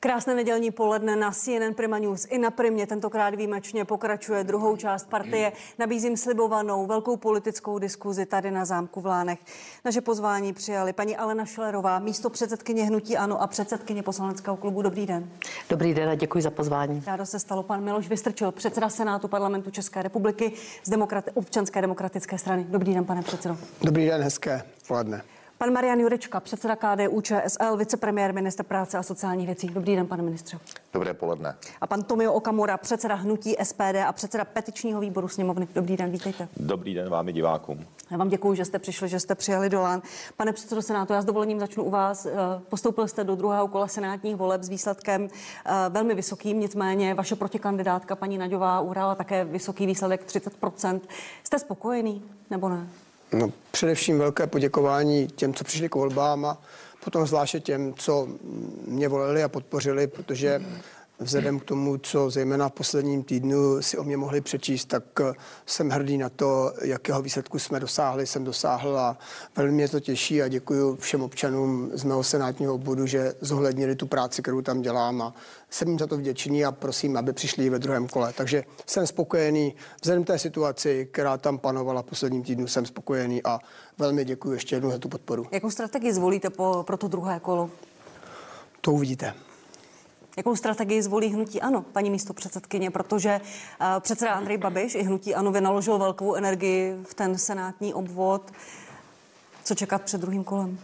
Krásné nedělní poledne na CNN Prima News. I na Primě tentokrát výjimečně pokračuje druhou část partie. Nabízím slibovanou velkou politickou diskuzi tady na zámku v Lánech. Naše pozvání přijali paní Alena Šlerová, místo předsedkyně Hnutí Ano a předsedkyně poslaneckého klubu. Dobrý den. Dobrý den a děkuji za pozvání. Rádo se stalo pan Miloš Vystrčil, předseda Senátu parlamentu České republiky z demokrati- občanské demokratické strany. Dobrý den, pane předsedo. Dobrý den, hezké poledne. Pan Marian Jurečka, předseda KDU ČSL, vicepremiér, minister práce a sociálních věcí. Dobrý den, pane ministře. Dobré poledne. A pan Tomio Okamura, předseda hnutí SPD a předseda petičního výboru sněmovny. Dobrý den, vítejte. Dobrý den vám i divákům. Já vám děkuji, že jste přišli, že jste přijali do Lán. Pane předsedo Senátu, já s dovolením začnu u vás. Eh, Postoupil jste do druhého kola senátních voleb s výsledkem eh, velmi vysokým, nicméně vaše protikandidátka paní Naďová uhrála také vysoký výsledek 30%. Jste spokojený nebo ne? No, především velké poděkování těm, co přišli k volbám a potom zvláště těm, co mě volili a podpořili, protože vzhledem k tomu, co zejména v posledním týdnu si o mě mohli přečíst, tak eh, jsem hrdý na to, jakého výsledku jsme dosáhli, jsem dosáhl a velmi mě to těší a děkuji všem občanům z mého senátního obvodu, že zohlednili tu práci, kterou tam dělám a jsem jim za to vděčný a prosím, aby přišli ve druhém kole. Takže jsem spokojený. Vzhledem k té situaci, která tam panovala posledním týdnu, jsem spokojený a velmi děkuji ještě jednou za tu podporu. Jakou strategii zvolíte po, pro to druhé kolo? To uvidíte. Jakou strategii zvolí hnutí ANO, paní místo předsedkyně, protože uh, předseda Andrej Babiš i hnutí ANO vynaložil velkou energii v ten senátní obvod. Co čekat před druhým kolem?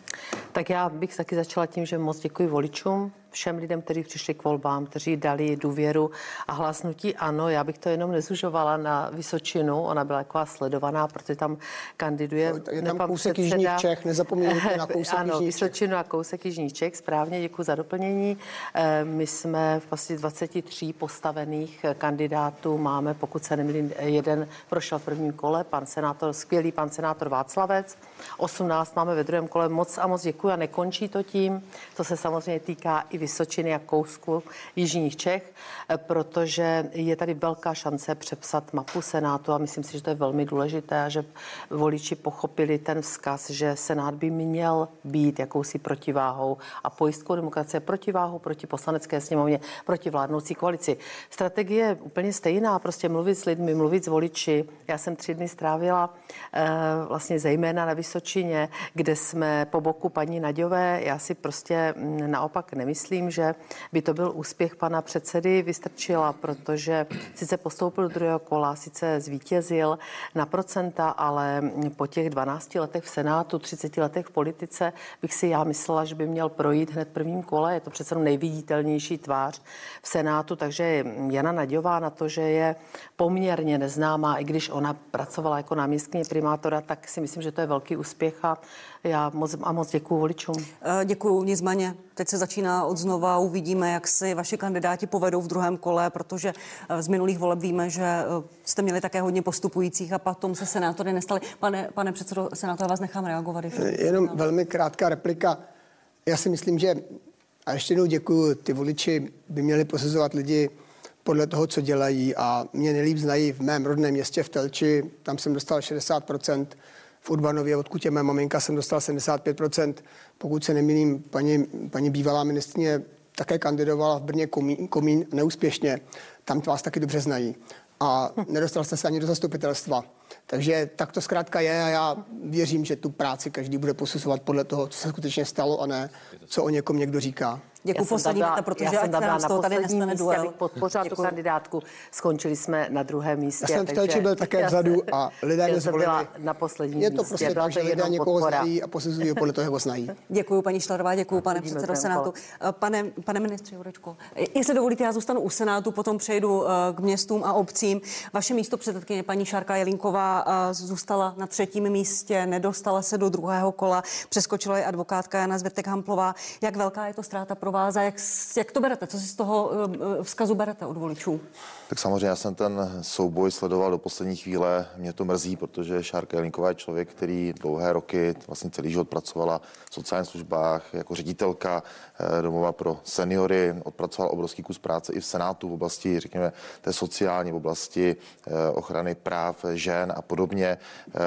Tak já bych taky začala tím, že moc děkuji voličům, všem lidem, kteří přišli k volbám, kteří dali důvěru a hlasnutí ano. Já bych to jenom nezužovala na Vysočinu, ona byla taková sledovaná, protože tam kandiduje No, Je tam kousek předseda- Jižních Čech, nezapomeňte na kousek ano, Jižních Čech. Vysočinu a kousek Jižních Čech, správně, děkuji za doplnění. Eh, My jsme v asi 23 postavených kandidátů máme, pokud se nemýlím, jeden prošel v prvním kole, pan senátor, skvělý pan senátor Václavec, 18 máme ve druhém kole, moc a moc děkuji a nekončí to tím, to se samozřejmě týká i Vysočiny a kousku Jižních Čech, eh, protože je tady velká šance přepsat mapu Senátu a myslím si, že to je velmi důležité a že voliči pochopili ten vzkaz, že Senát by měl být jakousi protiváhou a pojistkou demokracie protiváhou proti poslanecké sněmovně, proti vládnoucí koalici. Strategie je úplně stejná, prostě mluvit s lidmi, mluvit s voliči. Já jsem tři dny strávila eh, vlastně zejména na Vysočině, kde jsme po boku paní Naďové. Já si prostě mm, naopak nemyslím, že by to byl úspěch pana předsedy Vystrčila, protože sice postoupil do druhého kola, sice zvítězil na procenta, ale po těch 12 letech v Senátu, 30 letech v politice bych si já myslela, že by měl projít hned prvním kole. Je to přece nejviditelnější tvář v Senátu, takže Jana Naďová na to, že je poměrně neznámá, i když ona pracovala jako náměstkyně primátora, tak si myslím, že to je velký úspěch a já moc a moc děkuji voličům. Eh, Děkuju, nicméně teď se začíná od znova, uvidíme, jak si vaši kandidáti povedou v druhém kole, protože eh, z minulých voleb víme, že eh, jste měli také hodně postupujících a potom se senátory nestali. Pane, pane předsedo Senátu, já vás nechám reagovat. Ještě. Jenom velmi krátká replika. Já si myslím, že, a ještě jednou děkuju, ty voliči by měli posuzovat lidi podle toho, co dělají a mě nejlíp znají v mém rodném městě v Telči, tam jsem dostal 60%, v Urbanově, odkud je mé maminka, jsem dostal 75%. Pokud se nemýlím, paní, paní bývalá ministrině také kandidovala v Brně komín, komín neúspěšně. Tam vás taky dobře znají. A nedostal jste se ani do zastupitelstva. Takže tak to zkrátka je a já věřím, že tu práci každý bude posuzovat podle toho, co se skutečně stalo a ne, co o někom někdo říká. Děkuji poslední věta, protože já jsem tam z na toho tady nestane místě, duel. abych podpořila tu kandidátku. Skončili jsme na druhém místě. Já jsem v Telči byl také vzadu a lidé mě zvolili. byla na posledním Je to místě. prostě tak, že lidé někoho podpora. znají a posuzují ho podle toho, jak ho znají. Děkuji, paní Šlerová, děkuji, pane předsedo Senátu. Eh, Pane, pane ministře Jurečko, jestli dovolíte, já zůstanu u Senátu, potom přejdu eh, k městům a obcím. Vaše místo předsedkyně, paní Šárka Jelinková, eh, zůstala na třetím místě, nedostala se do druhého kola, přeskočila je advokátka Jana Zvrtek Hamplová. Jak velká je to ztráta pro a jak, jak to berete? Co si z toho eh, vzkazu berete od voličů? Tak samozřejmě já jsem ten souboj sledoval do poslední chvíle. Mě to mrzí, protože Šárka Jelinková je člověk, který dlouhé roky, vlastně celý život pracovala v sociálních službách jako ředitelka eh, domova pro seniory, odpracovala obrovský kus práce i v Senátu v oblasti, řekněme, té sociální, v oblasti eh, ochrany práv žen a podobně. Eh,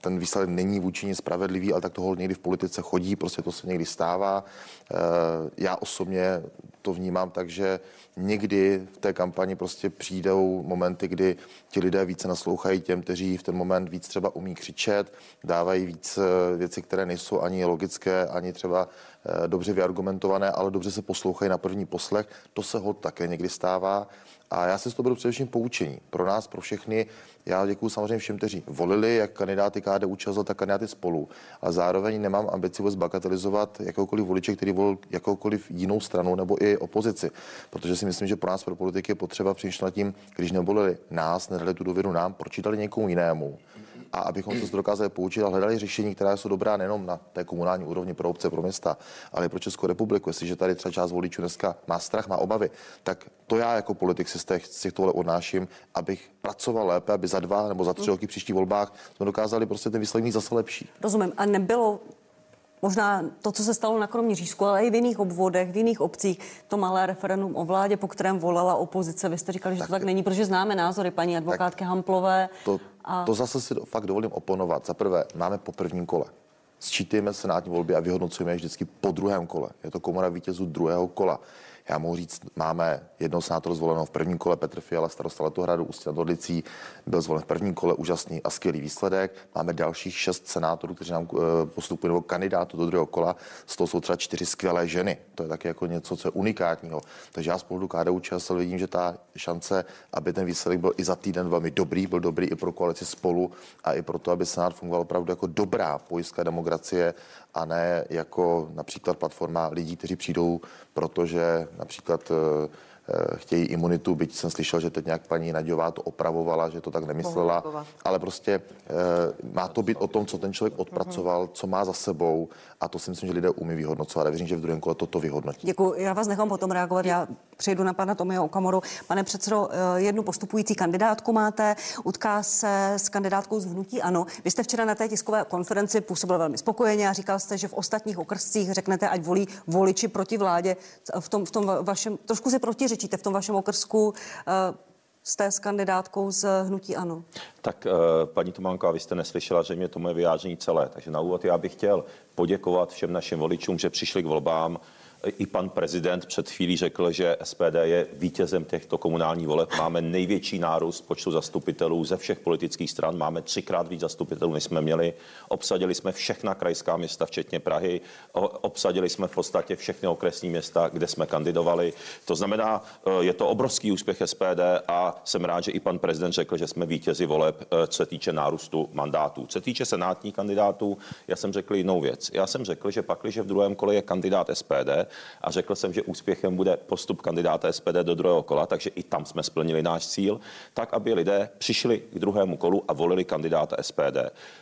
Ten výsledek není vůči ní spravedlivý, ale tak toho někdy v politice chodí, prostě to se někdy stává. Eh, já osobně to vnímám tak, že někdy v té kampani prostě přijdou momenty, kdy ti lidé více naslouchají těm, kteří v ten moment víc třeba umí křičet, dávají víc eh, věci, které nejsou ani logické, ani třeba eh, dobře vyargumentované, ale dobře se poslouchají na první poslech. To se hod také někdy stává. A já si z toho beru především poučení. Pro nás, pro všechny. Já děkuji samozřejmě všem, kteří volili, jak kandidáty KDU ČSL, tak kandidáty spolu. Ale zároveň nemám ambici vůbec bagatelizovat jakoukoliv voliče, který volil jakoukoliv jinou stranu nebo i opozici. Protože si myslím, že pro nás, pro politiky, je potřeba přemýšlet tím, když nevolili nás, nedali tu důvěru nám, pročítali někomu jinému a abychom se dokázali poučit a hledali řešení, která jsou dobrá nejenom na té komunální úrovni pro obce, pro města, ale i pro Českou republiku. Jestliže tady třeba část voličů dneska má strach, má obavy, tak to já jako politik si z, těch, z těchto odnáším, abych pracoval lépe, aby za dva nebo za tři roky příští volbách jsme dokázali prostě ten výsledek zase lepší. Rozumím. A nebylo možná to, co se stalo na Kroměřížsku, ale i v jiných obvodech, v jiných obcích, to malé referendum o vládě, po kterém volala opozice. Vy jste říkali, že tak, to tak není, protože známe názory paní advokátky Hamplové. To, a... to zase si fakt dovolím oponovat. Za prvé, máme po prvním kole. Sčítejme senátní volby a vyhodnocujeme je vždycky po druhém kole. Je to komora vítězů druhého kola. Já mohu říct, máme jednoho senátora zvoleného v prvním kole, Petr Fiala, starosta Letohradu, Ústí nad Orlicí, byl zvolen v prvním kole, úžasný a skvělý výsledek. Máme dalších šest senátorů, kteří nám eh, postupují nebo kandidátů do druhého kola. Z toho jsou třeba čtyři skvělé ženy. To je taky jako něco, co je unikátního. Takže já z pohledu KDU ČSL vidím, že ta šance, aby ten výsledek byl i za týden velmi dobrý, byl dobrý i pro koalici spolu a i pro to, aby Senát fungoval opravdu jako dobrá pojistka demokracie a ne jako například platforma lidí, kteří přijdou, protože například eh, chtějí imunitu, byť jsem slyšel, že teď nějak paní Naďová to opravovala, že to tak nemyslela, ale prostě eh, má to být o tom, co ten člověk odpracoval, co má za sebou a to si myslím, že lidé umí vyhodnocovat. A věřím, že v druhém kole toto vyhodnotí. Děkuji. Já vás nechám potom reagovat. Já přejdu na pana Tomio Okamoru. Pane předsedo, eh, jednu postupující kandidátku máte, utká se s kandidátkou z hnutí Ano. Vy jste včera na té tiskové konferenci působil velmi spokojeně a říkal jste, že v ostatních okrscích řeknete, ať volí voliči proti vládě. V tom, v tom vašem, trošku si protiřečí řečíte v tom vašem okrsku jste s kandidátkou z Hnutí Ano. Tak eh, paní Tománková, vy jste neslyšela že mě to moje vyjádření celé. Takže na úvod já bych chtěl poděkovat všem našim voličům, že přišli k volbám i pan prezident před chvílí řekl, že SPD je vítězem těchto komunálních voleb. Máme největší nárůst počtu zastupitelů ze všech politických stran. Máme třikrát víc zastupitelů, než jsme měli. Obsadili jsme všechna krajská města, včetně Prahy. Obsadili jsme v podstatě všechny okresní města, kde jsme kandidovali. To znamená, eh, je to obrovský úspěch SPD a jsem rád, že i pan prezident řekl, že jsme vítězi voleb, eh, co se týče nárůstu mandátů. Co se týče senátních kandidátů, já jsem řekl jinou věc. Já jsem řekl, že pakliže v druhém kole je kandidát SPD, a řekl jsem, že úspěchem bude postup kandidáta SPD do druhého kola, takže i tam jsme splnili náš cíl, tak aby lidé přišli k druhému kolu a volili kandidáta SPD.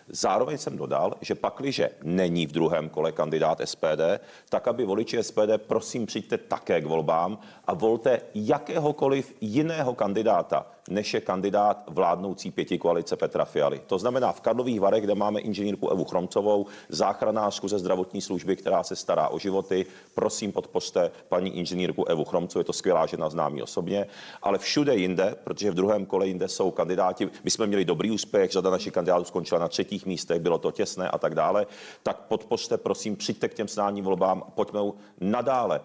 Zároveň jsem dodal, že pakliže není v druhém kole kandidát SPD, tak aby voliči SPD prosím přijďte také k volbám a volte jakéhokoliv jiného kandidáta, než je kandidát vládnoucí pěti koalice Petra Fialy. To znamená v Karlových Varech, kde máme inženýrku Evu Chromcovou, záchranářku ze zdravotní služby, která se stará o životy. Prosím, podpořte paní inženýrku Evu Chromcovou, je to skvělá žena, známí osobně. Ale všude jinde, protože v druhém kole jinde jsou kandidáti, my jsme měli dobrý úspěch, řada našich kandidátů skončila na třetích místech, bylo to těsné a tak dále, tak podpořte, prosím, přijďte k těm snádním volbám, pojďme nadále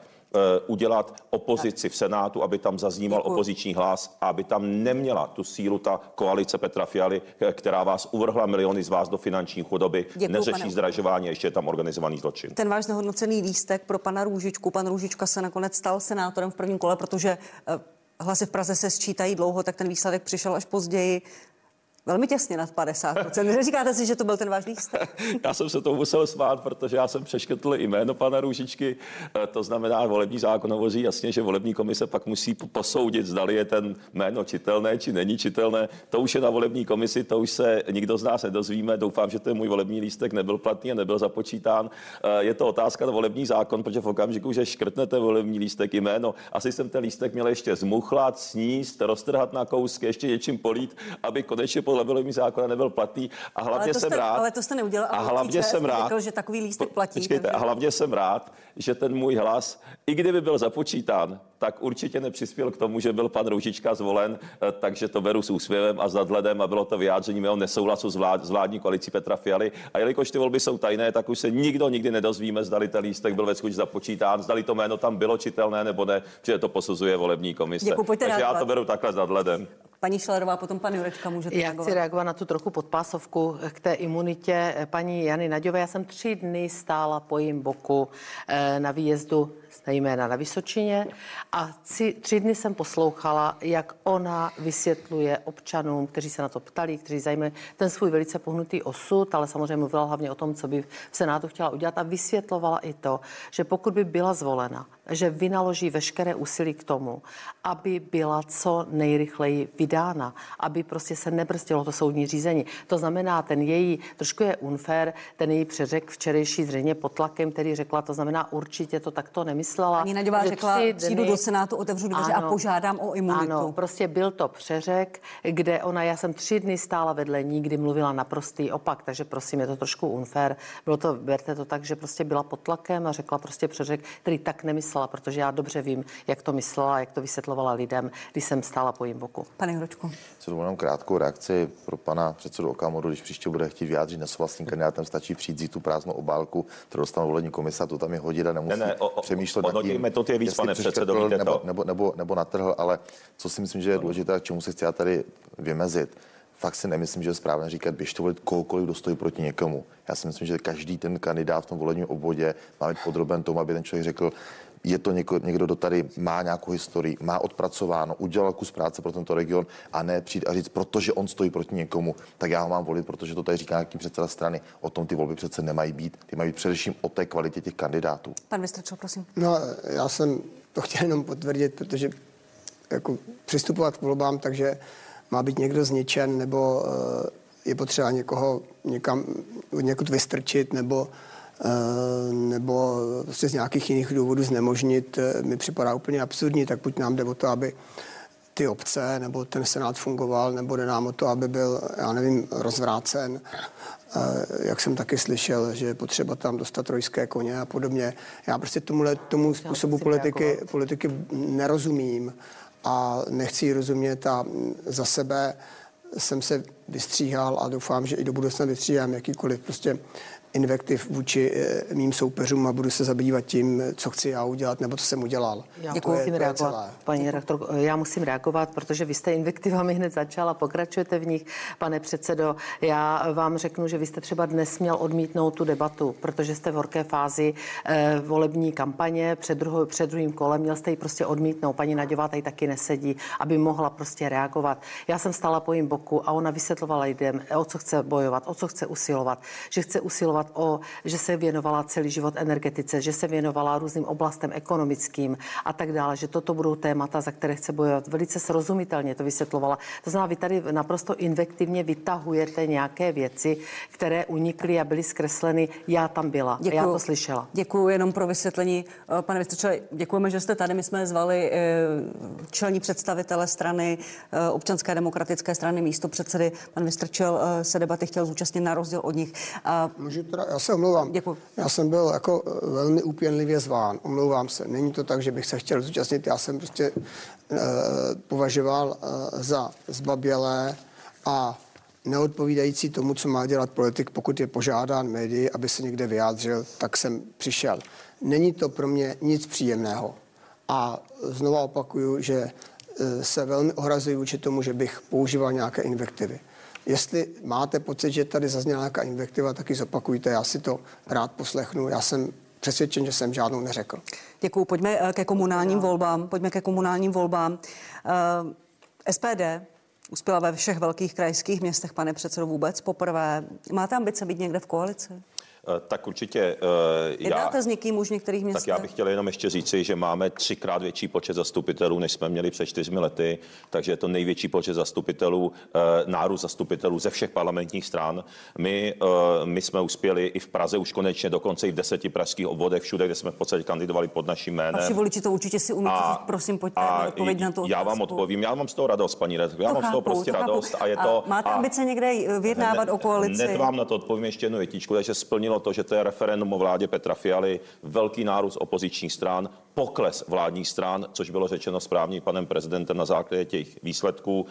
udělat opozici v Senátu, aby tam zazníval Děkuji. opoziční hlas a aby tam neměla tu sílu ta koalice Petra Fialy, eh, která vás uvrhla miliony z vás do finanční chudoby, Děkuji, neřeší pane. zdražování, ještě je tam organizovaný zločin. Ten váš znehodnocený lístek pro pana Růžičku, pan Růžička se nakonec stal senátorem v prvním kole, protože eh, hlasy v Praze se sčítají dlouho, tak ten výsledek přišel až později velmi těsně nad 50%. Neříkáte si, že to byl ten váš lístek? já jsem se tomu musel smát, protože já jsem přeškrtl jméno pana Růžičky. Eh, to znamená, volební zákon hovoří jasně, že volební komise pak musí posoudit, zdali je ten jméno čitelné či není čitelné. To už je na volební komisi, to už se nikdo z nás nedozvíme. Doufám, že ten můj volební lístek nebyl platný a nebyl započítán. Eh, je to otázka na volební zákon, protože v okamžiku, že škrtnete volební lístek jméno, asi jsem ten lístek měl ještě zmuchlat, sníst, roztrhat na kousky, ještě něčím polít, aby konečně po volebního zákona nebyl platný a hlavně jsem jste, rád. Ale to jste neudělal. A hlavně jsem rád. Řekl, že takový lístek platí. Počkejte, takže... a hlavně jsem rád, že ten můj hlas, i kdyby byl započítán, tak určitě nepřispěl k tomu, že byl pan Růžička zvolen, eh, takže to beru s úsměvem a s nadhledem a bylo to vyjádření mého nesouhlasu s, vlád, s vládní koalicí Petra Fialy. A jelikož ty volby jsou tajné, tak už se nikdo nikdy nedozvíme, zdali ten lístek byl ve skutečnosti započítán, zdali to jméno tam bylo čitelné nebo ne, že to posuzuje volební komise. Děkuji, takže já to beru takhle s nadhledem. Paní Šlerová, potom pan Jurečka můžete Já reagovat. chci reagovat na tu trochu podpásovku k té imunitě paní Jany Naďové. Já jsem tři dny stála po jejím boku eh, na výjezdu jména na Vysočině a tři, tři dny jsem poslouchala, jak ona vysvětluje občanům, kteří se na to ptali, kteří zajímají ten svůj velice pohnutý osud, ale samozřejmě mluvila hlavně o tom, co by v Senátu chtěla udělat a vysvětlovala i to, že pokud by byla zvolena, že vynaloží veškeré úsilí k tomu, aby byla co nejrychleji vydána, aby prostě se nebrzdilo to soudní řízení. To znamená, ten její, trošku je unfair, ten její přeřek včerejší zřejmě pod tlakem, který řekla, to znamená určitě to takto nemyslela. Paní Naďová že řekla, tři přijdu do Senátu, otevřu dveře a požádám o imunitu. Ano, prostě byl to přeřek, kde ona, já jsem tři dny stála vedle ní, kdy mluvila naprostý opak, takže prosím, je to trošku unfair. Bylo to, berte to tak, že prostě byla pod tlakem a řekla prostě přeřek, který tak nemyslela, protože já dobře vím, jak to myslela, jak to vysvětlovala lidem, když jsem stála po jejím boku. Pane Hročku. Se dovolím krátkou reakci pro pana předsedu Okamoru, když příště bude chtít vyjádřit nesouhlasným kandidátem, stačí přijít tu prázdnou obálku, kterou dostane volební komise, a to tam je hodit a nemusí Ne, ne, o- o- přemýšlet nad hodnotí tím, metod je víc, pane předsedo, nebo, to. nebo, nebo, nebo natrhl, ale co si myslím, že je důležité, a k čemu se chci já tady vymezit, fakt si nemyslím, že je správné říkat, běžte volit kohokoliv, kdo stojí proti někomu. Já si myslím, že každý ten kandidát v tom volebním obvodě má být podroben tomu, aby ten člověk řekl, je to něko, někdo, kdo tady má nějakou historii, má odpracováno, udělal kus práce pro tento region a ne přijít a říct, protože on stojí proti někomu, tak já ho mám volit, protože to tady říká nějaký předseda strany. O tom ty volby přece nemají být. Ty mají být především o té kvalitě těch kandidátů. Pan Vystrčil, prosím. No, já jsem to chtěl jenom potvrdit, protože jako přistupovat k volbám, takže má být někdo zničen, nebo eh, je potřeba někoho někam, někud vystrčit, nebo nebo prostě z nějakých jiných důvodů znemožnit, eh, mi připadá úplně absurdní, tak buď nám jde o to, aby ty obce nebo ten senát fungoval, nebo jde nám o to, aby byl, já nevím, rozvrácen. Eh, Jak jsem taky slyšel, že je potřeba tam dostat trojské koně a podobně. Já prostě tomuhle, tomu způsobu politiky, politiky nerozumím a nechci ji rozumět a za sebe jsem se vystříhal a doufám, že i do budoucna vystříhám jakýkoliv prostě invektiv vůči eh, mým soupeřům a budu se zabývat tím, co chci já udělat nebo co jsem udělal. Já To musím je reagovat. celé. Paní redaktorko, já musím reagovat, protože vy jste invektivami hned začala, pokračujete v nich, pane předsedo. Já vám řeknu, že vy jste třeba dnes měl odmítnout tu debatu, protože jste v horké fázi eh, volební kampaně před, druhou, před druhým kolem, měl jste ji prostě odmítnout. Paní Naďová tady taky nesedí, aby mohla prostě reagovat. Já jsem stála po jejím boku a ona vysvětlovala lidem, o co chce bojovat, o co chce usilovat, že chce usilovat o, že se věnovala celý život energetice, že se věnovala různým oblastem ekonomickým a tak dále, že toto budou témata, za které chce bojovat. Velice srozumitelně to vysvětlovala. To znamená, vy tady naprosto invektivně vytahujete nějaké věci, které unikly a byly zkresleny. Já tam byla. A já to slyšela. Děkuji jenom pro vysvětlení. Eh, Pane Vystrčile, děkujeme, že jste tady. My jsme zvali eh, čelní představitele strany eh, občanské demokratické strany místo předsedy. Pan Vystrčil eh, se debaty chtěl zúčastnit na rozdíl od nich. A Můžu teda, já se omlouvám. Děkuji. Já jsem byl jako eh, velmi úpěnlivě zván. Omlouvám se. Není to tak, že bych se chtěl zúčastnit. Já jsem prostě eh, považoval eh, za zbabělé a neodpovídající tomu, co má dělat politik, pokud je požádán médií, aby se někde vyjádřil, tak jsem přišel. Není to pro mě nic příjemného. A znova opakuju, že eh, se velmi ohrazuji vůči tomu, že bych používal nějaké invektivy. Jestli máte pocit, že tady zazněla nějaká invektiva, tak ji zopakujte, já si to rád poslechnu. Já jsem přesvědčen, že jsem žádnou neřekl. Děkuji. Pojďme eh, ke komunálním volbám. Pojďme ke komunálním volbám. Eh, SPD uspěla ve všech velkých krajských městech, pane předsedo, vůbec poprvé. Máte ambice být někde v koalici? Eh, Tak určitě eh, já... Jednáte s někým už v některých městech? Tak já bych chtěl jenom ještě říci, že máme třikrát větší počet zastupitelů, než jsme měli před čtyřmi lety, takže je to největší počet zastupitelů, eh, nárůst zastupitelů ze všech parlamentních stran. My, eh, my jsme uspěli i v Praze už konečně, dokonce i v deseti pražských obvodech, všude, kde jsme v podstatě kandidovali pod naším jménem. Vaši voliči to určitě si umíte říct, prosím, pojďte a odpověď na to. Já vám odpovím, já mám z toho radost, paní redaktorko, já To mám z toho chápu, prostě to chápu. radost a je to... máte a, ambice někde vyjednávat o koalici? Hned vám na to odpovím ještě jednu větičku, takže splnilo to, že to je referendum o vládě Petra Fialy, velký nárůst opozičních stran, pokles vládních stran, což bylo řečeno správně panem prezidentem na základě těch výsledků.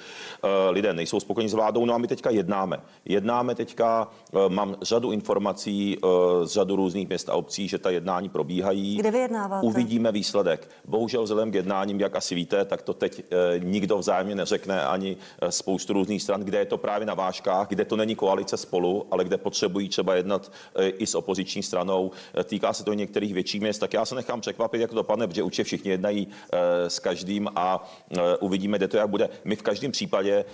Eh, Lidé nejsou spokojení s vládou, no a my teďka jednáme. Jednáme teďka, eh, mám řadu informací eh, z řadu různých měst a obcí, že ta jednání probíhají. Kde vyjednáváte? Uvidíme výsledek. Bohužel vzhledem k jednáním, jak asi víte, tak to teď nikdo vzájemně neřekne ani spoustu různých stran, kde je to právě na vážkách, kde to není koalice spolu, ale kde potřebují třeba jednat i s opoziční stranou. Eh, Týká se to i některých větších měst, tak já se nechám překvapit, jak to dopadne, protože určitě všichni jednají eh, s každým a eh, uvidíme, kde to jak bude. My v každém případě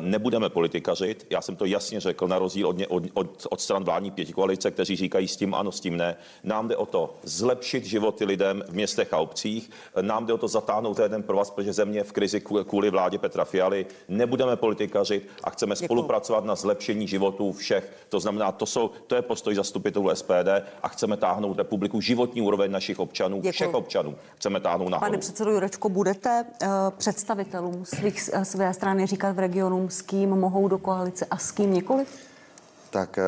nebudeme politikařit. Já jsem to jasně řekl, na rozdíl od, od, od, od stran vládní pětikoalice, kteří říkají s tím ano, s tím ne. Nám jde o to zlepšit životy lidem v městech a obcích. Nám jde o to zatáhnout jeden pro vás, protože země v krizi kvůli- vládě Petra Fialy. Nebudeme politikařit a chceme spolupracovat na zlepšení životů všech. To znamená, to, jsou, to je postoj zastupitelů SPD a chceme táhnout republiku životní úroveň našich občanů, Děkuju. všech občanů. Chceme táhnout nahoru. Pane předsedo Jurečko, budete uh, představitelům svých, uh, své strany říkat v regionům, s kým mohou do koalice a s kým nikoliv? Tak eh,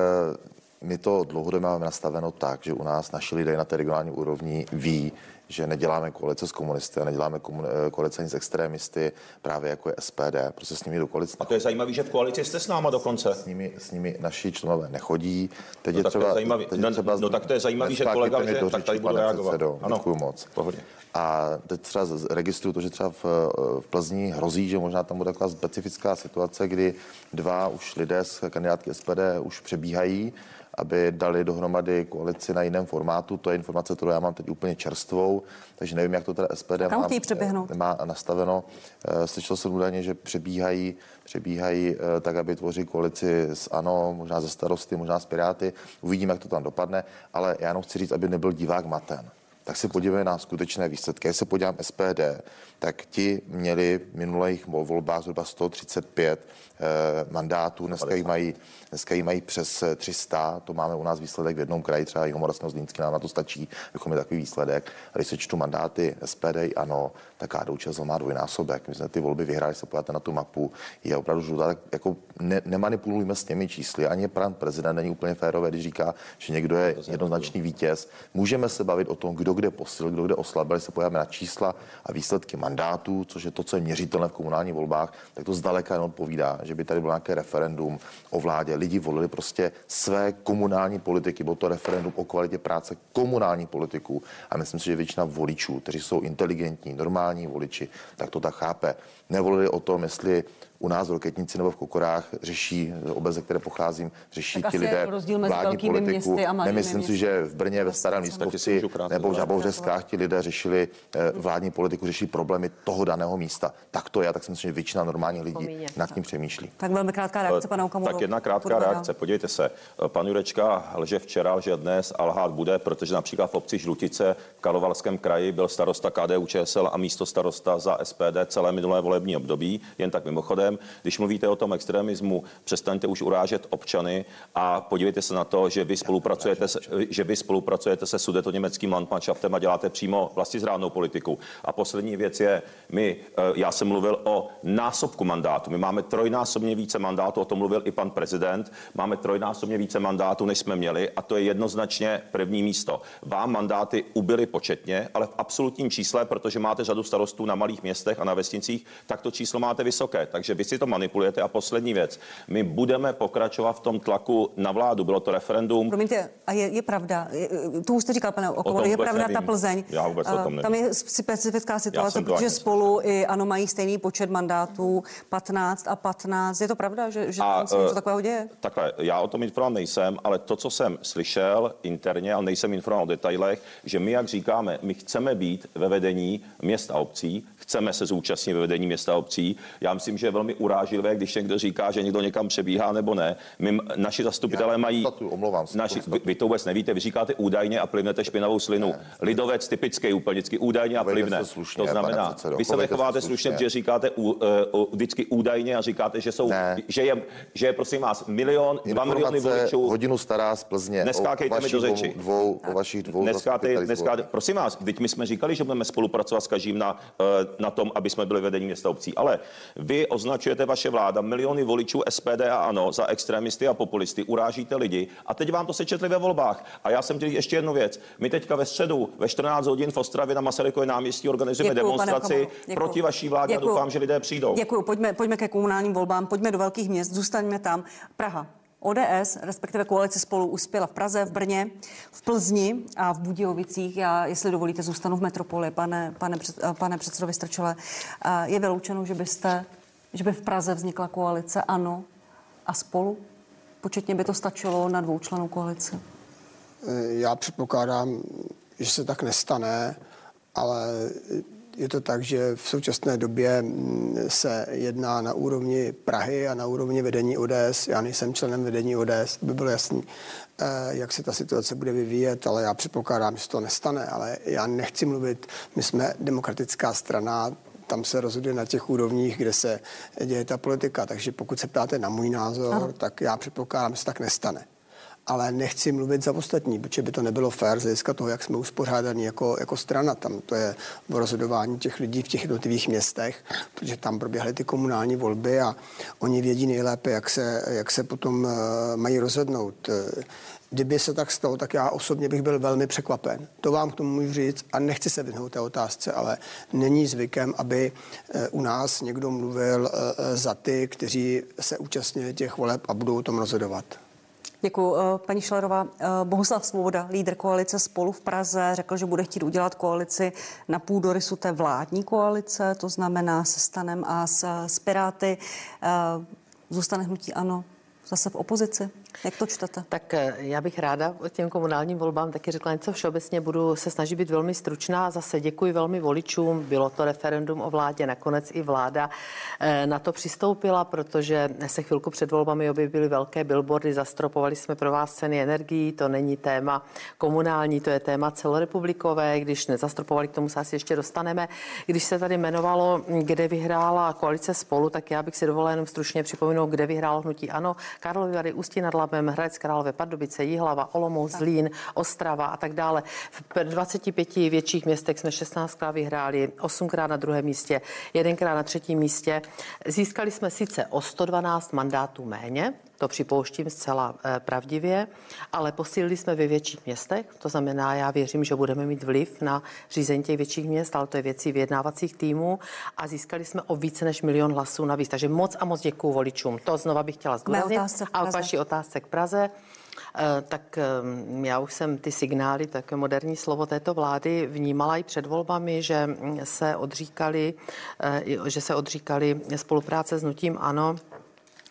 my to dlouhodobě máme nastaveno tak, že u nás naši lidé na té regionální úrovni ví, že neděláme koalice s komunisty a neděláme komun- eh, koalice ani s extrémisty, právě jako je SPD, prostě s nimi do koalice A to je zajímavé, že v koalici jste s náma dokonce. s nimi, s nimi naši členové nechodí. Teď No je tak to je třeba, zajímavý. teď No, je třeba no tak to je zajímavý, že kolega do tak tady budu reagovat. Předsedo, Ano. děkuju moc. Pohodě. A teď třeba z- registruju to, že třeba v, v Plzni hrozí, že možná tam bude taková specifická situace, kdy dva už lidé z kandidátky SPD už přebíhají, aby dali dohromady koalici na jiném formátu. To je informace, kterou já mám teď úplně čerstvou, takže nevím, jak to teda SPD kam má, přeběhnout? má nastaveno. Eh, Slyšel jsem údajně, že přebíhají, přebíhají eh, tak, aby tvoří koalici s ANO, možná ze starosty, možná s Piráty. Uvidíme, jak to tam dopadne, ale já jenom chci říct, aby nebyl divák maten tak se podívejme na skutečné výsledky. Když se podívám SPD, tak ti měli v minulých vol- volbách zhruba 135 eh, mandátů, dneska jich, mají, dneska jich mají přes eh, 300, to máme u nás výsledek v jednom kraji, třeba Jihomoravského Zlínský, nám na to stačí, bychom měli takový výsledek. A když se čtu mandáty SPD ANO, tak KDU ČSL má dvojnásobek. My jsme ty volby vyhráli, se podíváte na tu mapu, je opravdu žlutá, tak jako ne, nemanipulujme s těmi čísly. Ani pan prezident není úplně férové, když říká, že někdo je jednoznačný vítěz. Můžeme se bavit o tom, kdo kde posil, kdo kde oslabil, se podíváme na čísla a výsledky mandátů, což je to, co je měřitelné v komunálních volbách, tak to zdaleka neodpovídá, že by tady bylo nějaké referendum o vládě. Lidi volili prostě své komunální politiky, bylo to referendum o kvalitě práce komunální politiků. A myslím si, že většina voličů, kteří jsou inteligentní, normální voliči, tak to tak chápe. Nevolili o tom, jestli u nás v Roketnici nebo v Kokorách řeší obec, ze které pocházím, řeší Tak ti lidé rozdíl mezi vládní velkými politiku. městy a malými Nemyslím si, městy. že v Brně ve Starém si krátce nebo v zareagovat. Žabouřeskách ti lidé řešili eh, vládní politiku, řeší problémy toho daného místa. Tak to je, tak si myslím, že většina normálních lidí Pomíně. nad tím přemýšlí. Tak velmi krátká reakce, pana Okamuru. Tak jedna krátká dál. reakce. Podívejte se, pan Jurečka lže včera, lže dnes a lhát bude, protože například v obci Žlutice v Kalovalském kraji byl starosta KDU ČSL a místo starosta za SPD celé minulé volební období. Jen tak mimochodem, když mluvíte o tom extremismu, přestaňte už urážet občany a podívejte se na to, že vy spolupracujete, že vy spolupracujete se sudetoněmeckým Landmannschaftem a děláte přímo vlastizrádnou politiku. A poslední věc je, my, eh, já jsem mluvil o násobku mandátu. My máme trojnásobně více mandátů, o tom mluvil i pan prezident. Máme trojnásobně více mandátů, než jsme měli a to je jednoznačně první místo. Vám mandáty ubyly početně, ale v absolutním čísle, protože máte řadu starostů na malých městech a na vesnicích, tak to číslo máte vysoké. Takže vy si to manipulujete. A poslední věc. My budeme pokračovat v tom tlaku na vládu. Bylo to referendum. Promiňte, a je, je pravda, je, to už jste říkal, pane tom je pravda ta nevím. Plzeň. Já vůbec o A tom nevím. Tam je specifická situace, protože spolu i ano mají stejný počet mandátů, 15 a 15. Je to pravda, že, že A, tam se něco eh, takového děje? Takhle, já o tom informovat nejsem, ale to, co jsem slyšel interně, ale nejsem informovat o detailech, že my, jak říkáme, my chceme být ve vedení měst a obcí, chceme se zúčastnit ve vedení města a obcí. Já myslím, že je velmi urážlivé, když někdo říká, že někdo někam přebíhá nebo ne. My, naši zastupitelé Já mají. konstatuju, omlouvám se, Naši, vy, vy, to vůbec nevíte, vy říkáte údajně a plivnete špinavou slinu. Ne. Lidovec typický úplně vždycky údajně a plivne. slušně, to znamená, předsedo, vy se nechováte slušně. slušně, protože říkáte u, uh, uh, vždycky údajně a říkáte, že jsou, Ne. že je, že je prosím vás milion, dva miliony voličů. hodinu stará z Plzně. Neskákejte mi do řeči. Dvou, o vašich dvou Neskáte, neskáte, prosím vás, teď my jsme říkali, že budeme spolupracovat s každým na, eh, na tom, aby jsme byli vedení města obcí, ale vy označujete vaše vláda miliony voličů SPD a ANO za extremisty a populisty, urážíte lidi a teď vám to sečetli ve volbách. A já jsem chtěl ještě jednu věc. My teďka ve středu ve 14 hodin v Ostravě na Masarykově náměstí organizujeme Děkuju, demonstraci proti vaší vládě a Děkuju. doufám, že lidé přijdou. Děkuji. Pojďme, pojďme ke komunálním volbám, pojďme do velkých měst, zůstaňme tam. Praha. ODS, respektive koalice spolu uspěla v Praze, v Brně, v Plzni a v Budějovicích. Já, jestli dovolíte, zůstanu v metropoli, pane, pane, eh, pane předsedo Vystrčele. Eh, Je vyloučeno, že byste, že by v Praze vznikla koalice ANO a spolu? Početně by to stačilo na dvoučlenou koalici. Já předpokládám, že se tak nestane, ale je to tak, že v současné době mm, se jedná na úrovni Prahy a na úrovni vedení ODS. Já nejsem členem vedení ODS, by bylo jasný, eh, jak se ta situace bude vyvíjet, ale já předpokládám, že se to nestane. Ale já nechci mluvit, my jsme demokratická strana, tam se rozhoduje na těch úrovních, kde se děje ta politika. Takže pokud se ptáte na můj názor, ano. tak já předpokládám, že se tak nestane ale nechci mluvit za ostatní, protože by to nebylo fér z hlediska toho, jak jsme uspořádaní jako, jako strana. Tam to je v rozhodování těch lidí v těch jednotlivých městech, protože tam proběhly ty komunální volby a oni vědí nejlépe, jak se, jak se potom uh, mají rozhodnout. Eh, Kdyby se tak stalo, tak já osobně bych byl velmi překvapen. To vám k tomu můžu říct a nechci se vyhnout té otázce, ale není zvykem, aby eh, u nás někdo mluvil eh, za ty, kteří se účastnili těch voleb a budou o tom rozhodovat. Děkuji. Eh, Paní Šlerová, eh, Bohuslav Svoboda, lídr koalice Spolu v Praze, řekl, že bude chtít udělat koalici na půdorysu té vládní koalice, to znamená se Stanem a s, s Piráty. Eh, Zůstane hnutí ano zase v opozici? Jak to čtete? Tak eh, já bych ráda těm komunálním volbám taky řekla něco všeobecně. Budu se snažit být velmi stručná. Zase děkuji velmi voličům. Bylo to referendum o vládě. Nakonec i vláda eh, na to přistoupila, protože se chvilku před volbami objevily velké billboardy. Zastropovali jsme pro vás ceny energií. To není téma komunální, to je téma celorepublikové. Když nezastropovali, k tomu se asi ještě dostaneme. Když se tady jmenovalo, kde vyhrála koalice spolu, tak já bych si dovolila jenom stručně připomenout, kde vyhrálo hnutí ano. Karlovy Vary, Ústí nad Labem, Hradec Králové, Pardubice, Jihlava, Olomouc, Zlín, Ostrava a tak dále. V 25 větších městech jsme 16krát vyhráli, 8krát na druhém místě, jedenkrát na třetím místě. Získali jsme sice o 112 mandátů méně, to připouštím zcela eh, pravdivě, ale posílili jsme ve větších městech, to znamená, já věřím, že budeme mít vliv na řízení těch větších měst, ale to je věcí vyjednávacích týmů a získali jsme o více než milion hlasů navíc. Takže moc a moc děkuju voličům. To znova bych chtěla zdůraznit. A k vaší otázce k Praze. Eh, Tak eh, já už jsem ty signály, také moderní slovo této vlády, vnímala i před volbami, že se odříkali, eh, že se odříkali spolupráce s Nutím Ano.